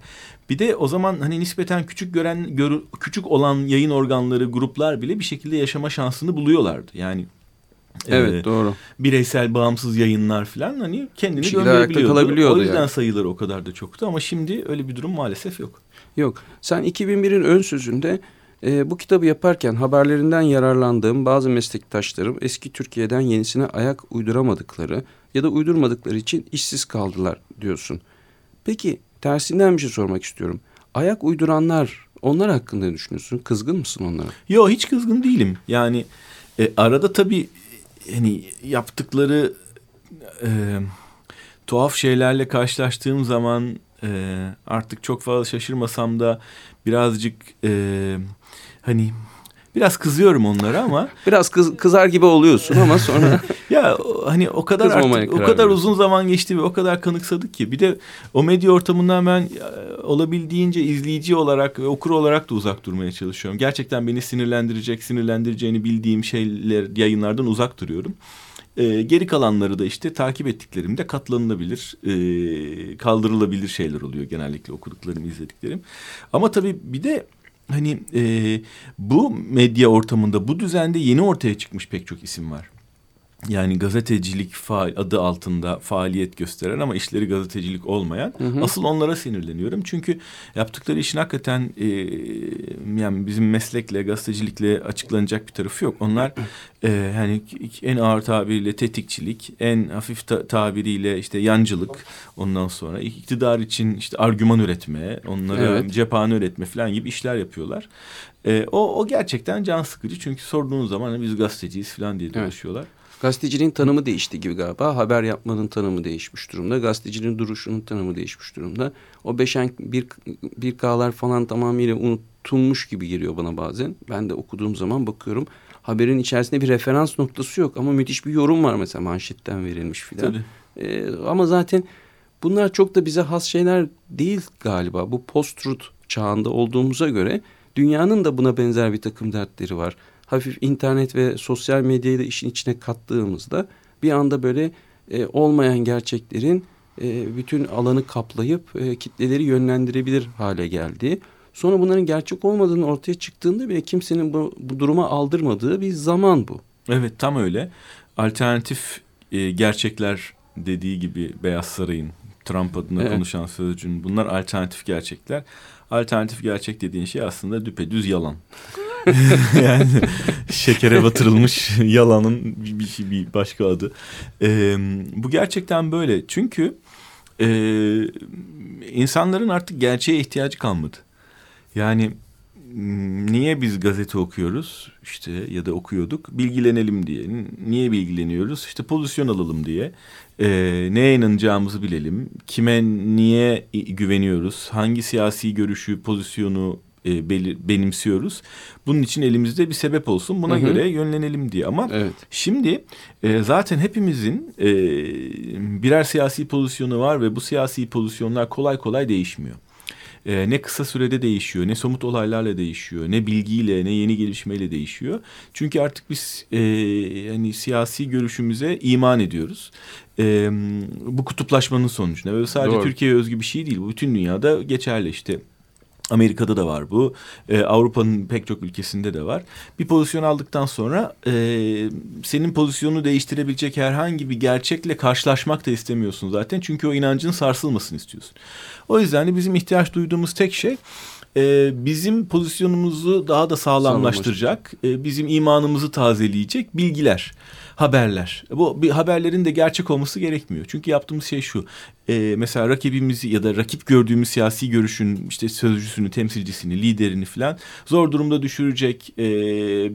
Bir de o zaman hani nispeten küçük gören gör, küçük olan yayın organları gruplar bile bir şekilde yaşama şansını buluyorlardı. Yani Evet e, doğru. bireysel bağımsız yayınlar falan hani kendini döndürebiliyordu. kalabiliyordu O yüzden yani. sayıları o kadar da çoktu ama şimdi öyle bir durum maalesef yok. Yok. Sen 2001'in ön sözünde e, bu kitabı yaparken haberlerinden yararlandığım bazı meslektaşlarım eski Türkiye'den yenisine ayak uyduramadıkları ya da uydurmadıkları için işsiz kaldılar diyorsun. Peki tersinden bir şey sormak istiyorum. Ayak uyduranlar onlar hakkında ne düşünüyorsun? Kızgın mısın onlara? Yo hiç kızgın değilim. Yani e, arada tabii hani yaptıkları e, tuhaf şeylerle karşılaştığım zaman e, artık çok fazla şaşırmasam da birazcık e, hani biraz kızıyorum onlara ama Biraz kız, kızar gibi oluyorsun ama sonra ya hani o kadar artık o kadar uzun zaman geçti ve o kadar kanıksadık ki bir de o medya ortamından ben e, olabildiğince izleyici olarak ve okur olarak da uzak durmaya çalışıyorum. Gerçekten beni sinirlendirecek, sinirlendireceğini bildiğim şeyler yayınlardan uzak duruyorum. E, geri kalanları da işte takip ettiklerimde katlanılabilir, e, kaldırılabilir şeyler oluyor genellikle okuduklarım, izlediklerim. Ama tabii bir de hani e, bu medya ortamında, bu düzende yeni ortaya çıkmış pek çok isim var. Yani gazetecilik faal, adı altında faaliyet gösteren ama işleri gazetecilik olmayan. Asıl onlara sinirleniyorum. Çünkü yaptıkları işin hakikaten e, yani bizim meslekle, gazetecilikle açıklanacak bir tarafı yok. Onlar e, yani en ağır tabiriyle tetikçilik, en hafif ta- tabiriyle işte yancılık. Ondan sonra iktidar için işte argüman üretme, onları Evet. cephane üretme falan gibi işler yapıyorlar. E, o, o gerçekten can sıkıcı çünkü sorduğun zaman hani biz gazeteciyiz falan diye dolaşıyorlar. Gazeteciliğin tanımı değişti gibi galiba. Haber yapmanın tanımı değişmiş durumda. Gazetecinin duruşunun tanımı değişmiş durumda. O beşen bir, bir K'lar falan tamamıyla unutulmuş gibi geliyor bana bazen. Ben de okuduğum zaman bakıyorum. Haberin içerisinde bir referans noktası yok ama müthiş bir yorum var mesela manşetten verilmiş filan. Ee, ama zaten bunlar çok da bize has şeyler değil galiba. Bu post-truth çağında olduğumuza göre dünyanın da buna benzer bir takım dertleri var. Hafif internet ve sosyal medyayı da işin içine kattığımızda bir anda böyle e, olmayan gerçeklerin e, bütün alanı kaplayıp e, kitleleri yönlendirebilir hale geldi. Sonra bunların gerçek olmadığını ortaya çıktığında bile kimsenin bu, bu duruma aldırmadığı bir zaman bu. Evet tam öyle. Alternatif e, gerçekler dediği gibi Beyaz Saray'ın Trump adına Evet. konuşan sözcüğün bunlar alternatif gerçekler. Alternatif gerçek dediğin şey aslında düpedüz yalan. yani şekere batırılmış yalanın bir, bir, bir başka adı. E, bu gerçekten böyle. Çünkü e, insanların artık gerçeğe ihtiyacı kalmadı. Yani niye biz gazete okuyoruz işte ya da okuyorduk bilgilenelim diye. Niye bilgileniyoruz? İşte pozisyon alalım diye. Ee, neye inanacağımızı bilelim. Kime niye güveniyoruz? Hangi siyasi görüşü, pozisyonu e, benimsiyoruz? Bunun için elimizde bir sebep olsun. Buna Hı hı. göre yönlenelim diye. Ama Evet. Şimdi e, zaten hepimizin e, birer siyasi pozisyonu var ve bu siyasi pozisyonlar kolay kolay değişmiyor. E, ne kısa sürede değişiyor, ne somut olaylarla değişiyor, ne bilgiyle, ne yeni gelişmeyle değişiyor. Çünkü artık biz e, yani siyasi görüşümüze iman ediyoruz. E, bu kutuplaşmanın sonucunda ve sadece Doğru. Türkiye'ye özgü bir şey değil. Bu bütün dünyada geçerli işte. Amerika'da da var bu. Ee, Avrupa'nın pek çok ülkesinde de var. Bir pozisyon aldıktan sonra e, senin pozisyonunu değiştirebilecek herhangi bir gerçekle karşılaşmak da istemiyorsun zaten. Çünkü o inancın sarsılmasını istiyorsun. O yüzden de bizim ihtiyaç duyduğumuz tek şey e, bizim pozisyonumuzu daha da sağlamlaştıracak, e, bizim imanımızı tazeleyecek bilgiler, haberler. Bu bir haberlerin de gerçek olması gerekmiyor. Çünkü yaptığımız şey şu. E, mesela rakibimizi ya da rakip gördüğümüz siyasi görüşün işte sözcüsünü, temsilcisini, liderini falan zor durumda düşürecek e,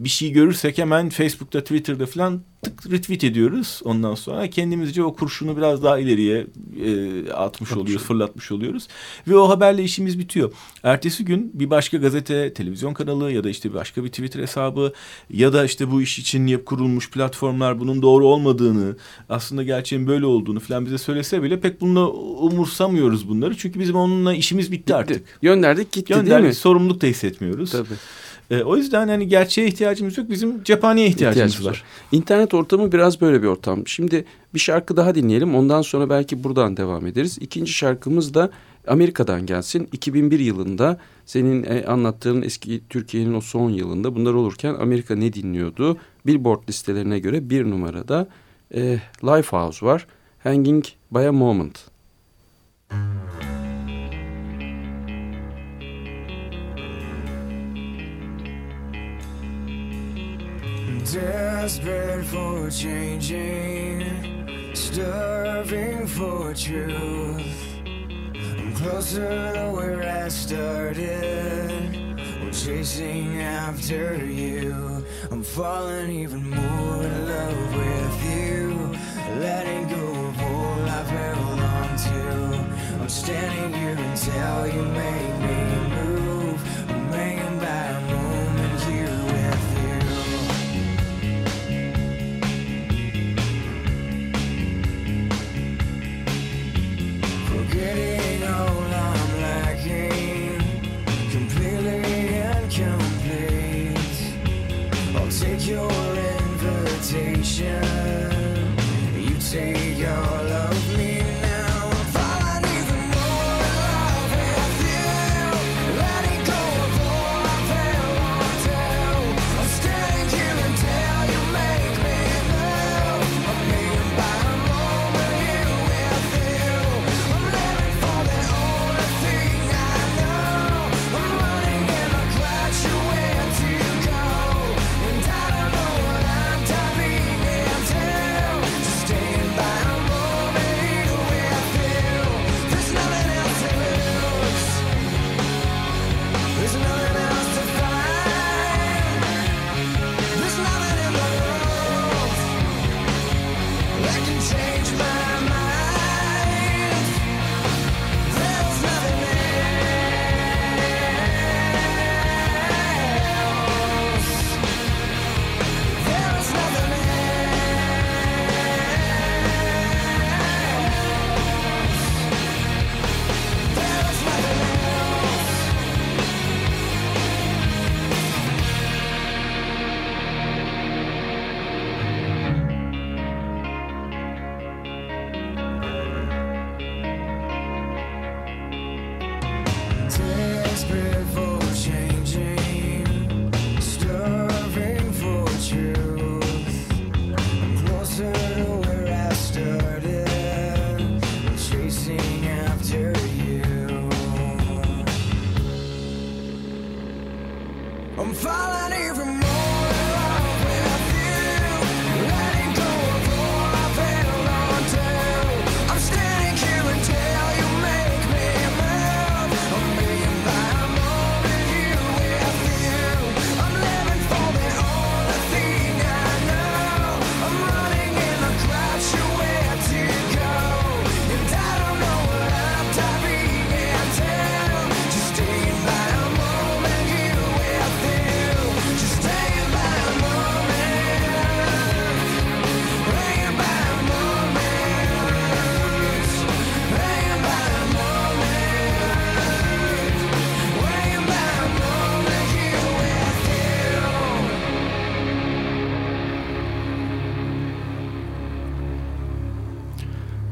bir şey görürsek hemen Facebook'ta, Twitter'da falan tık retweet ediyoruz ondan sonra kendimizce o kurşunu biraz daha ileriye e, atmış oluyoruz, fırlatmış oluyoruz ve o haberle işimiz bitiyor. Ertesi gün bir başka gazete, televizyon kanalı ya da işte başka bir Twitter hesabı ya da işte bu iş için yap kurulmuş platformlar bunun doğru olmadığını, aslında gerçeğin böyle olduğunu falan bize söylese bile pek bununla umursamıyoruz bunları. Çünkü bizim onunla işimiz bitti artık. Gönderdik gitti değil Gönderdik, mi? sorumluluk da hissetmiyoruz. Tabii. E, o yüzden hani gerçeğe ihtiyacımız yok. Bizim cephaneye ihtiyacımız, İhtiyacımız var. İnternet ortamı biraz böyle bir ortam. Şimdi bir şarkı daha dinleyelim. Ondan sonra belki buradan devam ederiz. İkinci şarkımız da Amerika'dan gelsin. 2001 yılında senin e, anlattığın eski Türkiye'nin o son yılında bunlar olurken Amerika ne dinliyordu? Billboard listelerine göre bir numarada e, Lifehouse var. Hanging by a Moment. Desperate for changing, starving for truth. I'm closer to where I started. I'm chasing after you. I'm falling even more in love with you. Letting go standing here until you make me move. I'm hanging by a moment here with you. Forgetting all I'm lacking, completely incomplete. I'll take your invitation.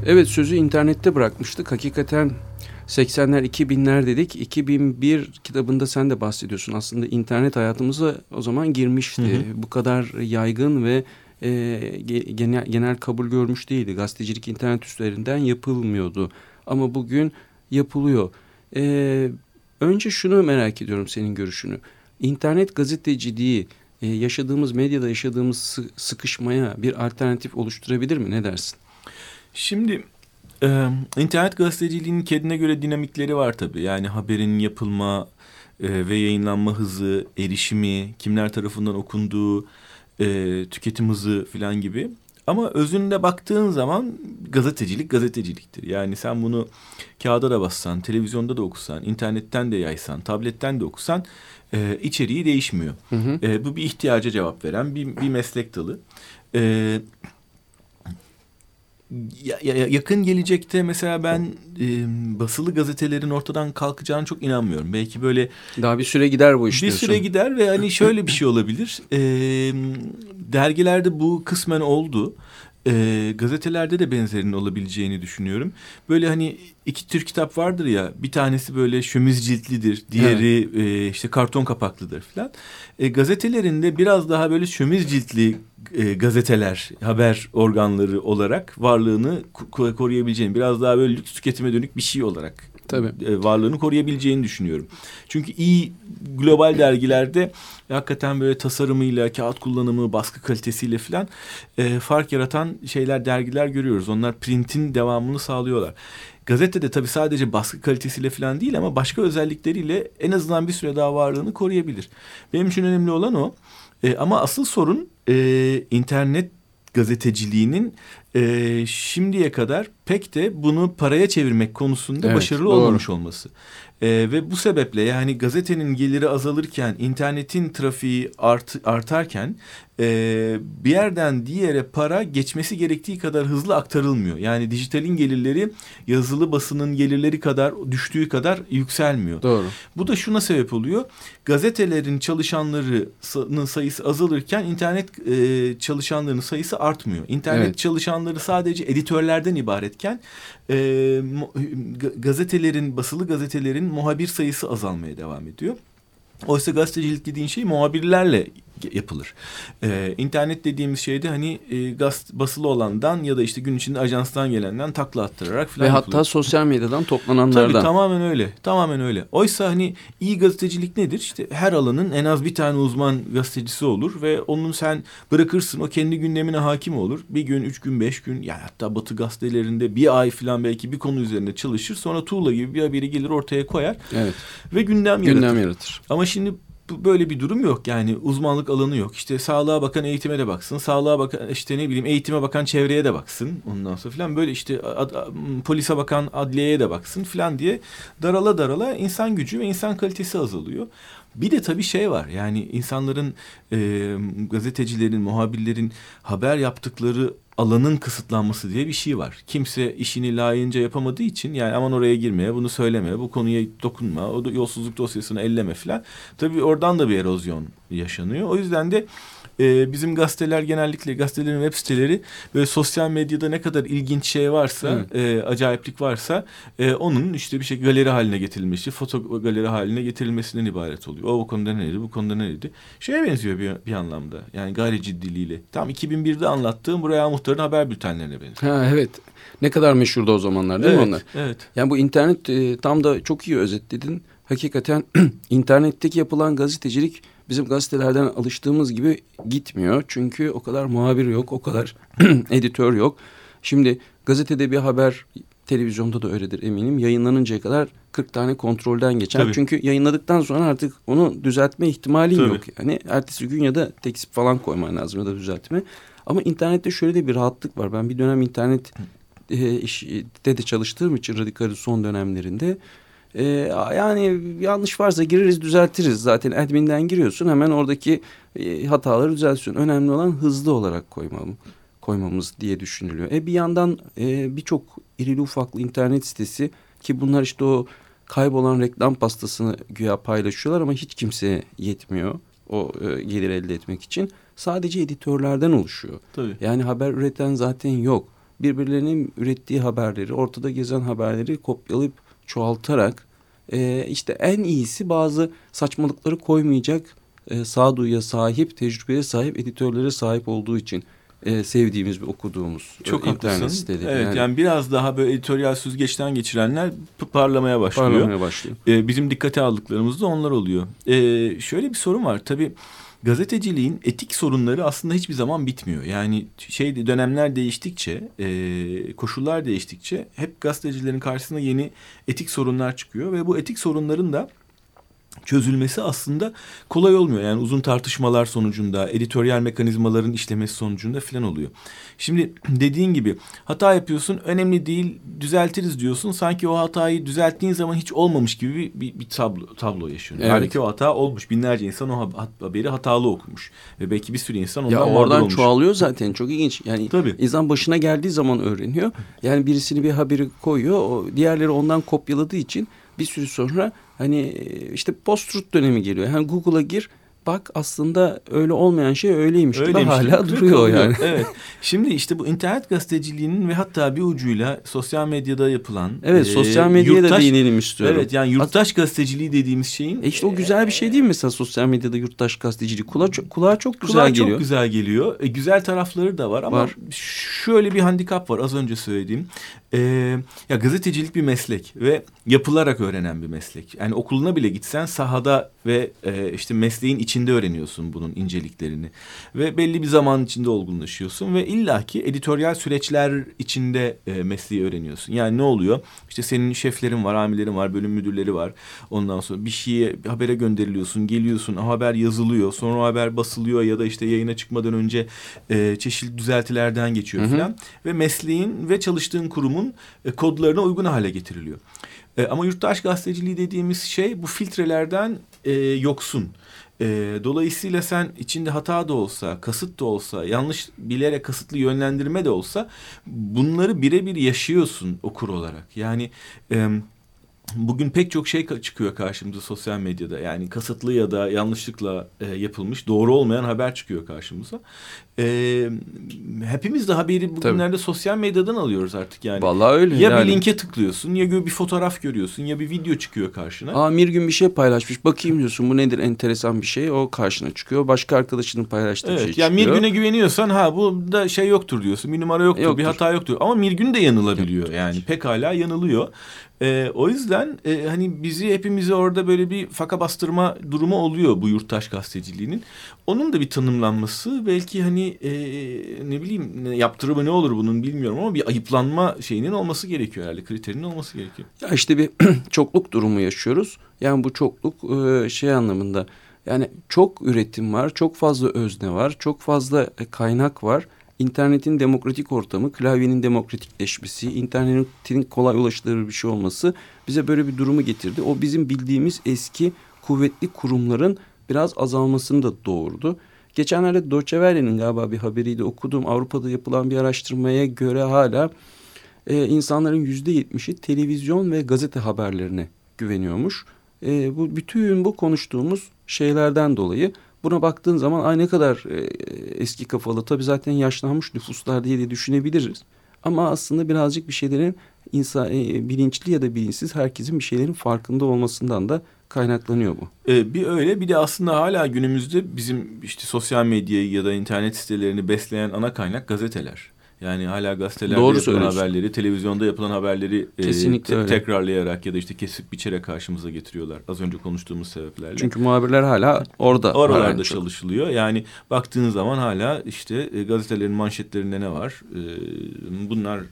Evet sözü internette bırakmıştık. Hakikaten 80'ler 2000'ler dedik. 2001 kitabında sen de bahsediyorsun. Aslında internet hayatımıza o zaman girmişti. Bu kadar yaygın ve e, ge- genel, genel kabul görmüş değildi. Gazetecilik internet üstlerinden yapılmıyordu. Ama bugün yapılıyor. E, önce şunu merak ediyorum senin görüşünü. İnternet gazeteciliği e, yaşadığımız medyada yaşadığımız sı- sıkışmaya bir alternatif oluşturabilir mi? Ne dersin? Şimdi e, internet gazeteciliğinin kendine göre dinamikleri var tabii. Yani haberin yapılma e, ve yayınlanma hızı, erişimi, kimler tarafından okunduğu, e, tüketim hızı falan gibi. Ama özünde baktığın zaman gazetecilik gazeteciliktir. Yani sen bunu kağıda da bassan, televizyonda da okusan, internetten de yaysan, tabletten de okusan e, içeriği değişmiyor. E, bu bir ihtiyaca cevap veren bir, bir meslek dalı. E, ya- yakın gelecekte mesela ben e, basılı gazetelerin ortadan kalkacağını çok inanmıyorum. Belki böyle Daha bir süre gider bu iş bir diyorsun. süre gider ve hani şöyle bir şey olabilir. Ee, dergilerde bu kısmen oldu. Ee, gazetelerde de benzerinin olabileceğini düşünüyorum. Böyle hani iki tür kitap vardır ya. Bir tanesi böyle şömiz ciltlidir. Diğeri e, işte karton kapaklıdır falan. E, gazetelerinde biraz daha böyle şömiz ciltli e, gazeteler, haber organları olarak varlığını ko- koruyabileceğini, biraz daha böyle lüks tüketime dönük bir şey olarak Tabii. e, varlığını koruyabileceğini düşünüyorum. Çünkü iyi global dergilerde hakikaten böyle tasarımıyla, kağıt kullanımı, baskı kalitesiyle falan e, fark yaratan şeyler, dergiler görüyoruz. Onlar printin devamını sağlıyorlar. Gazetede tabii sadece baskı kalitesiyle falan değil ama başka özellikleriyle en azından bir süre daha varlığını koruyabilir. Benim için önemli olan o. E, ama asıl sorun e, internet gazeteciliğinin e, şimdiye kadar pek de bunu paraya çevirmek konusunda Evet, başarılı doğru. olmamış olması. E, ve bu sebeple yani gazetenin geliri azalırken, internetin trafiği art, artarken e, bir yerden diğere para geçmesi gerektiği kadar hızlı aktarılmıyor. Yani dijitalin gelirleri yazılı basının gelirleri kadar düştüğü kadar yükselmiyor. Doğru. Bu da şuna sebep oluyor. Gazetelerin çalışanlarının sayısı azalırken internet e, çalışanlarının sayısı artmıyor. İnternet Evet. çalışanları sadece editörlerden ibaretken e, gazetelerin, basılı gazetelerin muhabir sayısı azalmaya devam ediyor. Oysa gazetecilik dediğin şey muhabirlerle yapılır. Ee, internet dediğimiz şeyde hani e, gaz, basılı olandan ya da işte gün içinde ajanstan gelenden takla attırarak falan Ve yapılır. hatta sosyal medyadan toplananlardan. Tabii tamamen öyle. Tamamen öyle. Oysa hani iyi gazetecilik nedir? İşte her alanın en az bir tane uzman gazetecisi olur ve onun sen bırakırsın o kendi gündemine hakim olur. Bir gün, üç gün, beş gün yani hatta batı gazetelerinde bir ay falan belki bir konu üzerinde çalışır. Sonra tuğla gibi bir haberi gelir ortaya koyar Evet. ve gündem yaratır. Gündem yaratır. Ama şimdi böyle bir durum yok. Yani uzmanlık alanı yok. İşte sağlığa bakan eğitime de baksın. Sağlığa bakan işte ne bileyim eğitime bakan çevreye de baksın. Ondan sonra falan böyle işte ad- polise bakan adliyeye de baksın falan diye darala darala insan gücü ve insan kalitesi azalıyor. Bir de tabii şey var yani insanların e, gazetecilerin, muhabirlerin haber yaptıkları alanın kısıtlanması diye bir şey var. Kimse işini layığınca yapamadığı için yani aman oraya girmeye, bunu söyleme, bu konuya dokunma, o da yolsuzluk dosyasını elleme falan. Tabii oradan da bir erozyon yaşanıyor. O yüzden de e, bizim gazeteler genellikle gazetelerin web siteleri böyle sosyal medyada ne kadar ilginç şey varsa, e, acayiplik varsa e, onun işte bir şey galeri haline getirilmesi, foto galeri haline getirilmesinden ibaret oluyor. O bu konuda neydi, bu konuda neydi? Şeye benziyor bir, bir anlamda. Yani gayri ciddiliğiyle. Tam 2001'de anlattığım buraya muhtarın haber bültenlerine benziyor. Ha evet. Ne kadar meşhurdu o zamanlar değil evet, mi onlar? Evet. Yani bu internet e, tam da çok iyi özetledin. Hakikaten internetteki yapılan gazetecilik bizim gazetelerden alıştığımız gibi gitmiyor. Çünkü o kadar muhabir yok, o kadar editör yok. Şimdi gazetede bir haber, televizyonda da öyledir eminim. Yayınlanıncaya kadar 40 tane kontrolden geçer. Tabii. Çünkü yayınladıktan sonra artık onu düzeltme ihtimalin Tabii. yok. Yani ertesi gün ya da tekzip falan koyman lazım ya da düzeltme. Ama internette şöyle de bir rahatlık var. Ben bir dönem internet e, işte de çalıştığım için radikalin son dönemlerinde e, yani yanlış varsa gireriz düzeltiriz. Zaten admin'den giriyorsun hemen oradaki e, hataları düzeltiyorsun. Önemli olan hızlı olarak koymam, koymamız diye düşünülüyor. E bir yandan e, birçok irili ufaklı internet sitesi ki bunlar işte o kaybolan reklam pastasını güya paylaşıyorlar ama hiç kimseye yetmiyor o e, gelir elde etmek için. Sadece editörlerden oluşuyor. Tabii. Yani haber üreten zaten yok. Birbirlerinin ürettiği haberleri, ortada gezen haberleri kopyalayıp çoğaltarak e, işte en iyisi bazı saçmalıkları koymayacak e, sağduyuya sahip, tecrübeye sahip, editörlere sahip olduğu için e, sevdiğimiz ve okuduğumuz e, Çok internet haklısın. siteleri. Evet yani, biraz daha böyle editoryal süzgeçten geçirenler parlamaya başlıyor. parlamaya başlıyor. Ee, bizim dikkate aldıklarımız da onlar oluyor. Ee, şöyle bir sorun var. Tabii gazeteciliğin etik sorunları aslında hiçbir zaman bitmiyor. Yani şey dönemler değiştikçe, e, koşullar değiştikçe hep gazetecilerin karşısına yeni etik sorunlar çıkıyor ve bu etik sorunların da çözülmesi aslında kolay olmuyor. Yani uzun tartışmalar sonucunda, editoryal mekanizmaların işlemesi sonucunda falan oluyor. Şimdi dediğin gibi hata yapıyorsun, önemli değil, düzeltiriz diyorsun. Sanki o hatayı düzelttiğin zaman hiç olmamış gibi bir, bir, bir tablo, tablo yaşıyorsun. Evet. Halbuki o hata olmuş. Binlerce insan o ha- haberi hatalı okumuş. Ve belki bir sürü insan ondan Ya oradan olmuş. çoğalıyor zaten çok ilginç. Yani Tabii. insan başına geldiği zaman öğreniyor. Yani birisini bir haberi koyuyor. O diğerleri ondan kopyaladığı için bir süre sonra hani e, işte post-truth dönemi geliyor. Yani Google'a gir bak aslında öyle olmayan şey öyleymiş, Öyleymiş hala duruyor kalıyor. yani. Evet. Şimdi işte bu internet gazeteciliğinin ve hatta bir ucuyla sosyal medyada yapılan Evet e, sosyal medyaya da yurttaş- değinelim istiyorum. Evet yani yurttaş gazeteciliği dediğimiz şeyin E işte o güzel bir şey değil mi mesela sosyal medyada yurttaş gazetecilik? Kulağa çok, kulağa çok güzel Kulağa geliyor. çok güzel geliyor. E, güzel tarafları da var ama Var. şöyle bir handikap var az önce söylediğim. E, ya gazetecilik bir meslek ve yapılarak öğrenen bir meslek. Yani okuluna bile gitsen sahada ve e, işte mesleğin içinde öğreniyorsun bunun inceliklerini. Ve belli bir zaman içinde olgunlaşıyorsun ve illaki editoryal süreçler içinde e, mesleği öğreniyorsun. Yani ne oluyor? İşte senin şeflerin var, amirlerin var, bölüm müdürleri var. Ondan sonra bir şeye bir habere gönderiliyorsun, geliyorsun, haber yazılıyor, sonra o haber basılıyor ya da işte yayına çıkmadan önce e, çeşitli düzeltilerden geçiyor falan ve mesleğin ve çalıştığın kurumun e, kodlarına uygun hale getiriliyor. E, ama yurttaş gazeteciliği dediğimiz şey bu filtrelerden e, yoksun. E, dolayısıyla sen içinde hata da olsa, kasıt da olsa, yanlış bilerek kasıtlı yönlendirme de olsa bunları birebir yaşıyorsun okur olarak. Yani e, bugün pek çok şey çıkıyor karşımıza sosyal medyada. Yani kasıtlı ya da yanlışlıkla e, yapılmış, doğru olmayan haber çıkıyor karşımıza. E, hepimiz de haberi bugünlerde sosyal medyadan alıyoruz artık yani. Vallahi öyle. Ya yani. bir linke tıklıyorsun ya bir fotoğraf görüyorsun ya bir video çıkıyor karşına. Aa bir gün bir şey paylaşmış. Bakayım diyorsun bu nedir enteresan bir şey. O karşına çıkıyor. Başka arkadaşının paylaştığı Evet şey yani çıkıyor. Mirgün'e güveniyorsan ha bu da şey yoktur diyorsun. Bir numara yoktur, Yoktur. bir hata yoktur. Ama Mirgün de yanılabiliyor yani pekala yanılıyor. Ee, o yüzden e, hani bizi hepimizi orada böyle bir faka bastırma durumu oluyor bu yurttaş gazeteciliğinin. Onun da bir tanımlanması belki hani e, ne bileyim yaptırımı ne olur bunun bilmiyorum ama bir ayıplanma şeyinin olması gerekiyor herhalde kriterinin olması gerekiyor. Ya işte bir çokluk durumu yaşıyoruz. Yani bu çokluk e, şey anlamında yani çok üretim var, çok fazla özne var, çok fazla e, kaynak var. İnternetin demokratik ortamı, klavyenin demokratikleşmesi, internetin kolay ulaşılır bir şey olması bize böyle bir durumu getirdi. O bizim bildiğimiz eski kuvvetli kurumların biraz azalmasını da doğurdu. Geçenlerde Deutsche Welle'nin galiba bir haberiydi okudum. Avrupa'da yapılan bir araştırmaya göre hala e, insanların yüzde yetmişi televizyon ve gazete haberlerine güveniyormuş. E, bu bütün bu konuştuğumuz şeylerden dolayı buna baktığın zaman ay ne kadar e, eski kafalı tabii zaten yaşlanmış nüfuslar diye de düşünebiliriz. Ama aslında birazcık bir şeylerin insan e, bilinçli ya da bilinçsiz herkesin bir şeylerin farkında olmasından da kaynaklanıyor bu. Ee, bir öyle bir de aslında hala günümüzde bizim işte sosyal medyayı ya da internet sitelerini besleyen ana kaynak gazeteler. Yani hala gazetelerde Doğru yapılan haberleri, televizyonda yapılan haberleri e, Kesinlikle te- öyle. tekrarlayarak ya da işte kesip biçerek karşımıza getiriyorlar. Az önce konuştuğumuz sebeplerle. Çünkü muhabirler hala orada. Oralarda çalışılıyor. Yani baktığın zaman hala işte e, gazetelerin manşetlerinde ne var? E, bunlar e,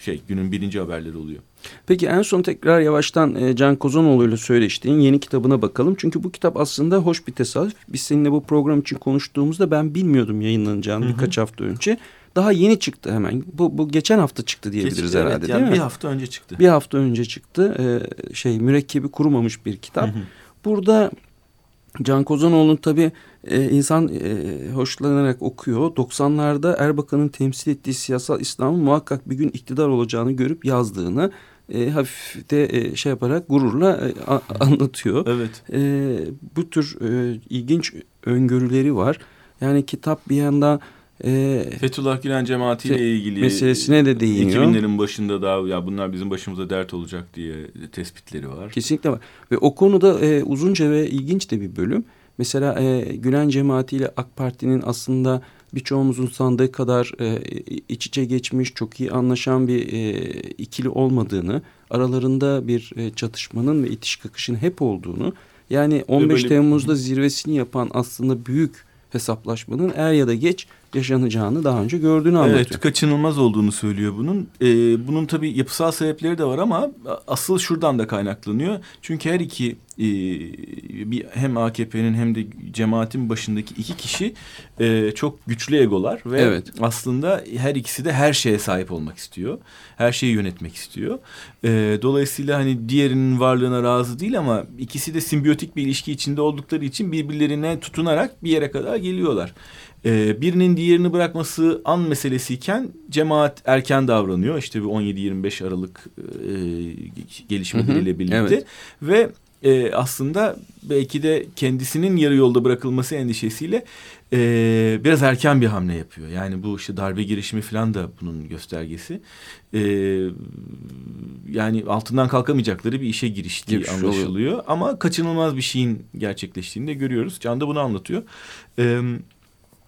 şey günün birinci haberleri oluyor. Peki en son tekrar yavaştan e, Can Kozanoğlu ile söyleştiğin yeni kitabına bakalım. Çünkü bu kitap aslında hoş bir tesadüf. Biz seninle bu program için konuştuğumuzda ben bilmiyordum yayınlanacağını birkaç hafta önce. Daha yeni çıktı hemen. Bu, bu geçen hafta çıktı diyebiliriz Geç- herhalde evet, değil yani mi? Bir hafta önce çıktı. Bir hafta önce çıktı. Ee, şey mürekkebi kurumamış bir kitap. Burada Can Kozanoğlu'nun tabii e, insan e, hoşlanarak okuyor. 90'larda Erbakan'ın temsil ettiği siyasal İslam'ın muhakkak bir gün iktidar olacağını görüp yazdığını e, hafif de e, şey yaparak gururla e, a- anlatıyor. Evet. E, bu tür e, ilginç öngörüleri var. Yani kitap bir yanda e, Fethullah Gülen cemaatiyle ilgili meselesine de değiniyor. 2000'lerin başında daha ya bunlar bizim başımıza dert olacak diye tespitleri var. Kesinlikle var. Ve o konuda e, uzunca ve ilginç de bir bölüm. Mesela e, Gülen cemaati ile AK Parti'nin aslında birçoğumuzun sandığı kadar e, iç içe geçmiş, çok iyi anlaşan bir e, ikili olmadığını, aralarında bir e, çatışmanın ve itiş kakışın hep olduğunu, yani 15 böyle- Temmuz'da zirvesini yapan aslında büyük hesaplaşmanın er ya da geç yaşanacağını daha önce gördüğünü anlatıyor. Evet kaçınılmaz olduğunu söylüyor bunun. Ee, bunun tabii yapısal sebepleri de var ama asıl şuradan da kaynaklanıyor. Çünkü her iki e, bir hem AKP'nin hem de cemaatin başındaki iki kişi e, çok güçlü egolar ve Evet. aslında her ikisi de her şeye sahip olmak istiyor. Her şeyi yönetmek istiyor. E, dolayısıyla hani diğerinin varlığına razı değil ama ikisi de simbiyotik bir ilişki içinde oldukları için birbirlerine tutunarak bir yere kadar geliyorlar. E, birinin diğerini bırakması an meselesiyken cemaat erken davranıyor. İşte bir 17-25 Aralık e, gelişmeleriyle birlikte evet. ve e, aslında belki de kendisinin yarı yolda bırakılması endişesiyle e, biraz erken bir hamle yapıyor. Yani bu işte darbe girişimi falan da bunun göstergesi. E, yani altından kalkamayacakları bir işe giriştiği oluyor. anlaşılıyor. Ama kaçınılmaz bir şeyin gerçekleştiğini de görüyoruz. Can da bunu anlatıyor. Evet.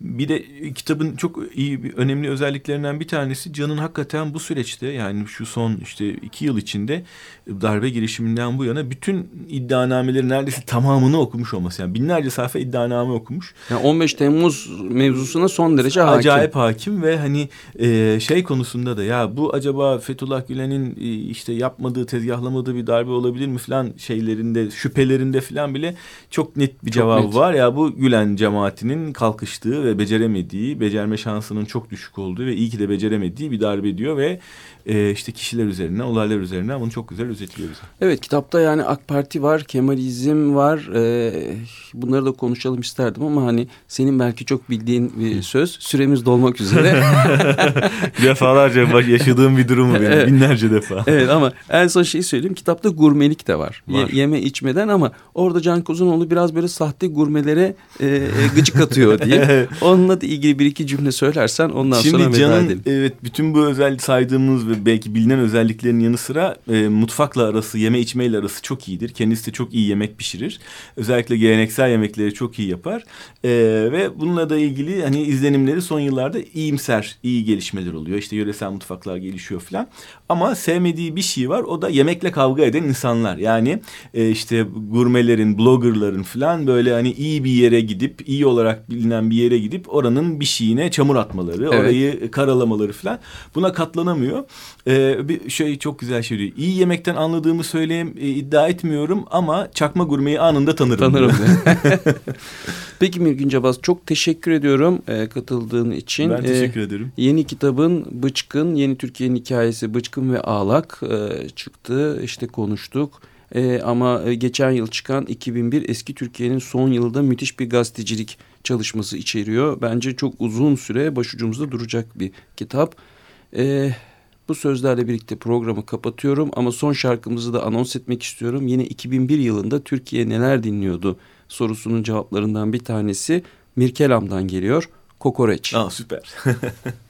Bir de kitabın çok iyi bir önemli özelliklerinden bir tanesi Can'ın hakikaten bu süreçte yani şu son işte iki yıl içinde darbe girişiminden bu yana bütün iddianameleri neredeyse tamamını okumuş olması. Yani binlerce sayfa iddianame okumuş. Yani 15 Temmuz mevzusuna son derece hakim. Acayip hakim ve hani e, şey konusunda da ya bu acaba Fethullah Gülen'in e, işte yapmadığı, tezgahlamadığı bir darbe olabilir mi falan şeylerinde, şüphelerinde falan bile çok net bir Çok cevabı net. var. Ya bu Gülen cemaatinin kalkıştığı ve beceremediği, becerme şansının çok düşük olduğu ve iyi ki de beceremediği bir darbe diyor ve e, işte kişiler üzerinden, olaylar üzerinden bunu çok güzel özetliyor bize. Evet kitapta yani AK Parti var, Kemalizm var. Ee, bunları da konuşalım isterdim ama hani senin belki çok bildiğin bir söz. Süremiz dolmak üzere. Defalarca yaşadığım bir durum bu benim. Evet. Binlerce defa. evet ama en son şeyi söyleyeyim. Kitapta gurmelik de var. Ye- Var. yeme içmeden ama orada Can Kozunoğlu biraz böyle sahte gurmelere e, e, gıcık atıyor diye. Onunla da ilgili bir iki cümle söylersen ondan sonra Şimdi veda Can'ın edelim. evet bütün bu özel saydığımız ve belki bilinen özelliklerin yanı sıra e, mutfakla arası, yeme içmeyle arası çok iyidir. Kendisi de çok iyi yemek pişirir. Özellikle geleneksel yemekleri çok iyi yapar. E, ve bununla da ilgili hani izlenimleri son yıllarda iyimser, iyi gelişmeler oluyor. İşte yöresel mutfaklar gelişiyor falan. Ama sevmediği bir şey var. O da yemekle kavga eden insanlar. Yani e, işte gurmelerin, bloggerların falan böyle hani iyi bir yere gidip, iyi olarak bilinen bir yere gidip oranın bir şeyine çamur atmaları, Evet. orayı karalamaları falan. Buna katlanamıyor. E, bir şey çok güzel şey diyor. İyi yemekten anladığımı söyleyeyim e, iddia etmiyorum ama çakma gurmeyi anında tanırım. Tanırım. Peki Mirgün Cabaz çok teşekkür ediyorum e, katıldığın için. Ben E, teşekkür ederim. Yeni kitabın Bıçkın, Yeni Türkiye'nin hikayesi Bıçkın ve Ağlak e, çıktı. İşte konuştuk. E, ama e, geçen yıl çıkan 2001 eski Türkiye'nin son yılında müthiş bir gazetecilik çalışması içeriyor. Bence çok uzun süre başucumuzda duracak bir kitap. E, bu sözlerle birlikte programı kapatıyorum ama son şarkımızı da anons etmek istiyorum. Yine 2001 yılında Türkiye neler dinliyordu sorusunun cevaplarından bir tanesi Mirkelam'dan geliyor. Kokoreç. Aa süper.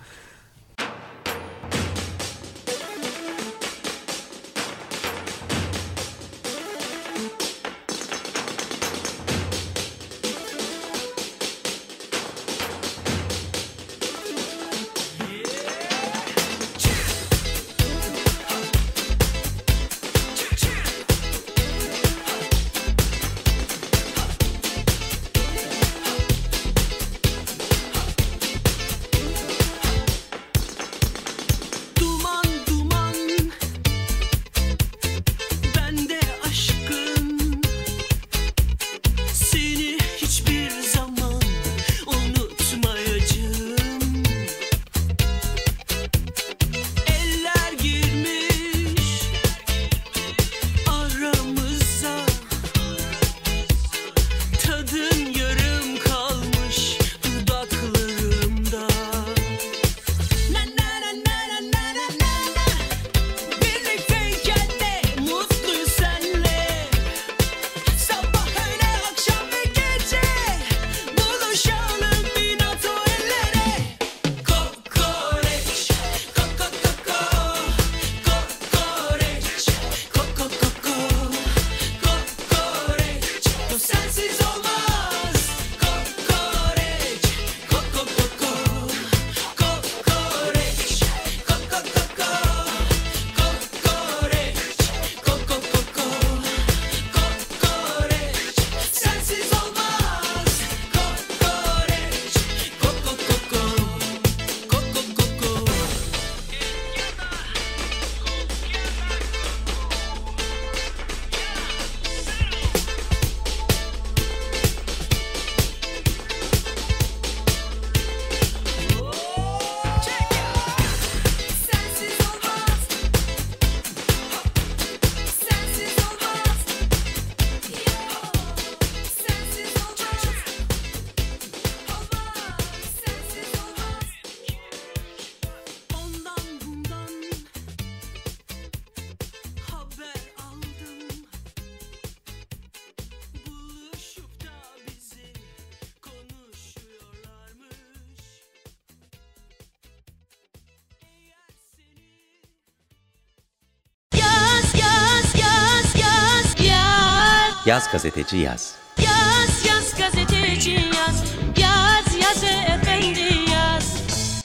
Yaz gazeteci yaz. Yaz yaz gazeteci yaz Yaz yaz efendi yaz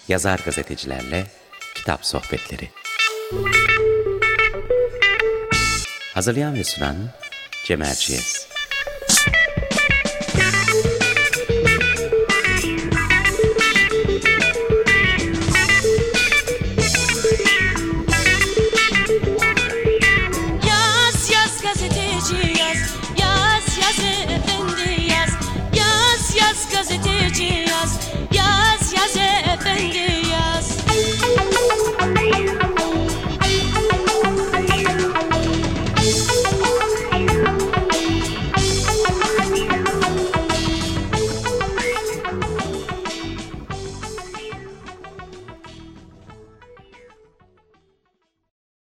Yazar gazetecilerle kitap sohbetleri. Hazırlayan ve sunan Cem Erciyes.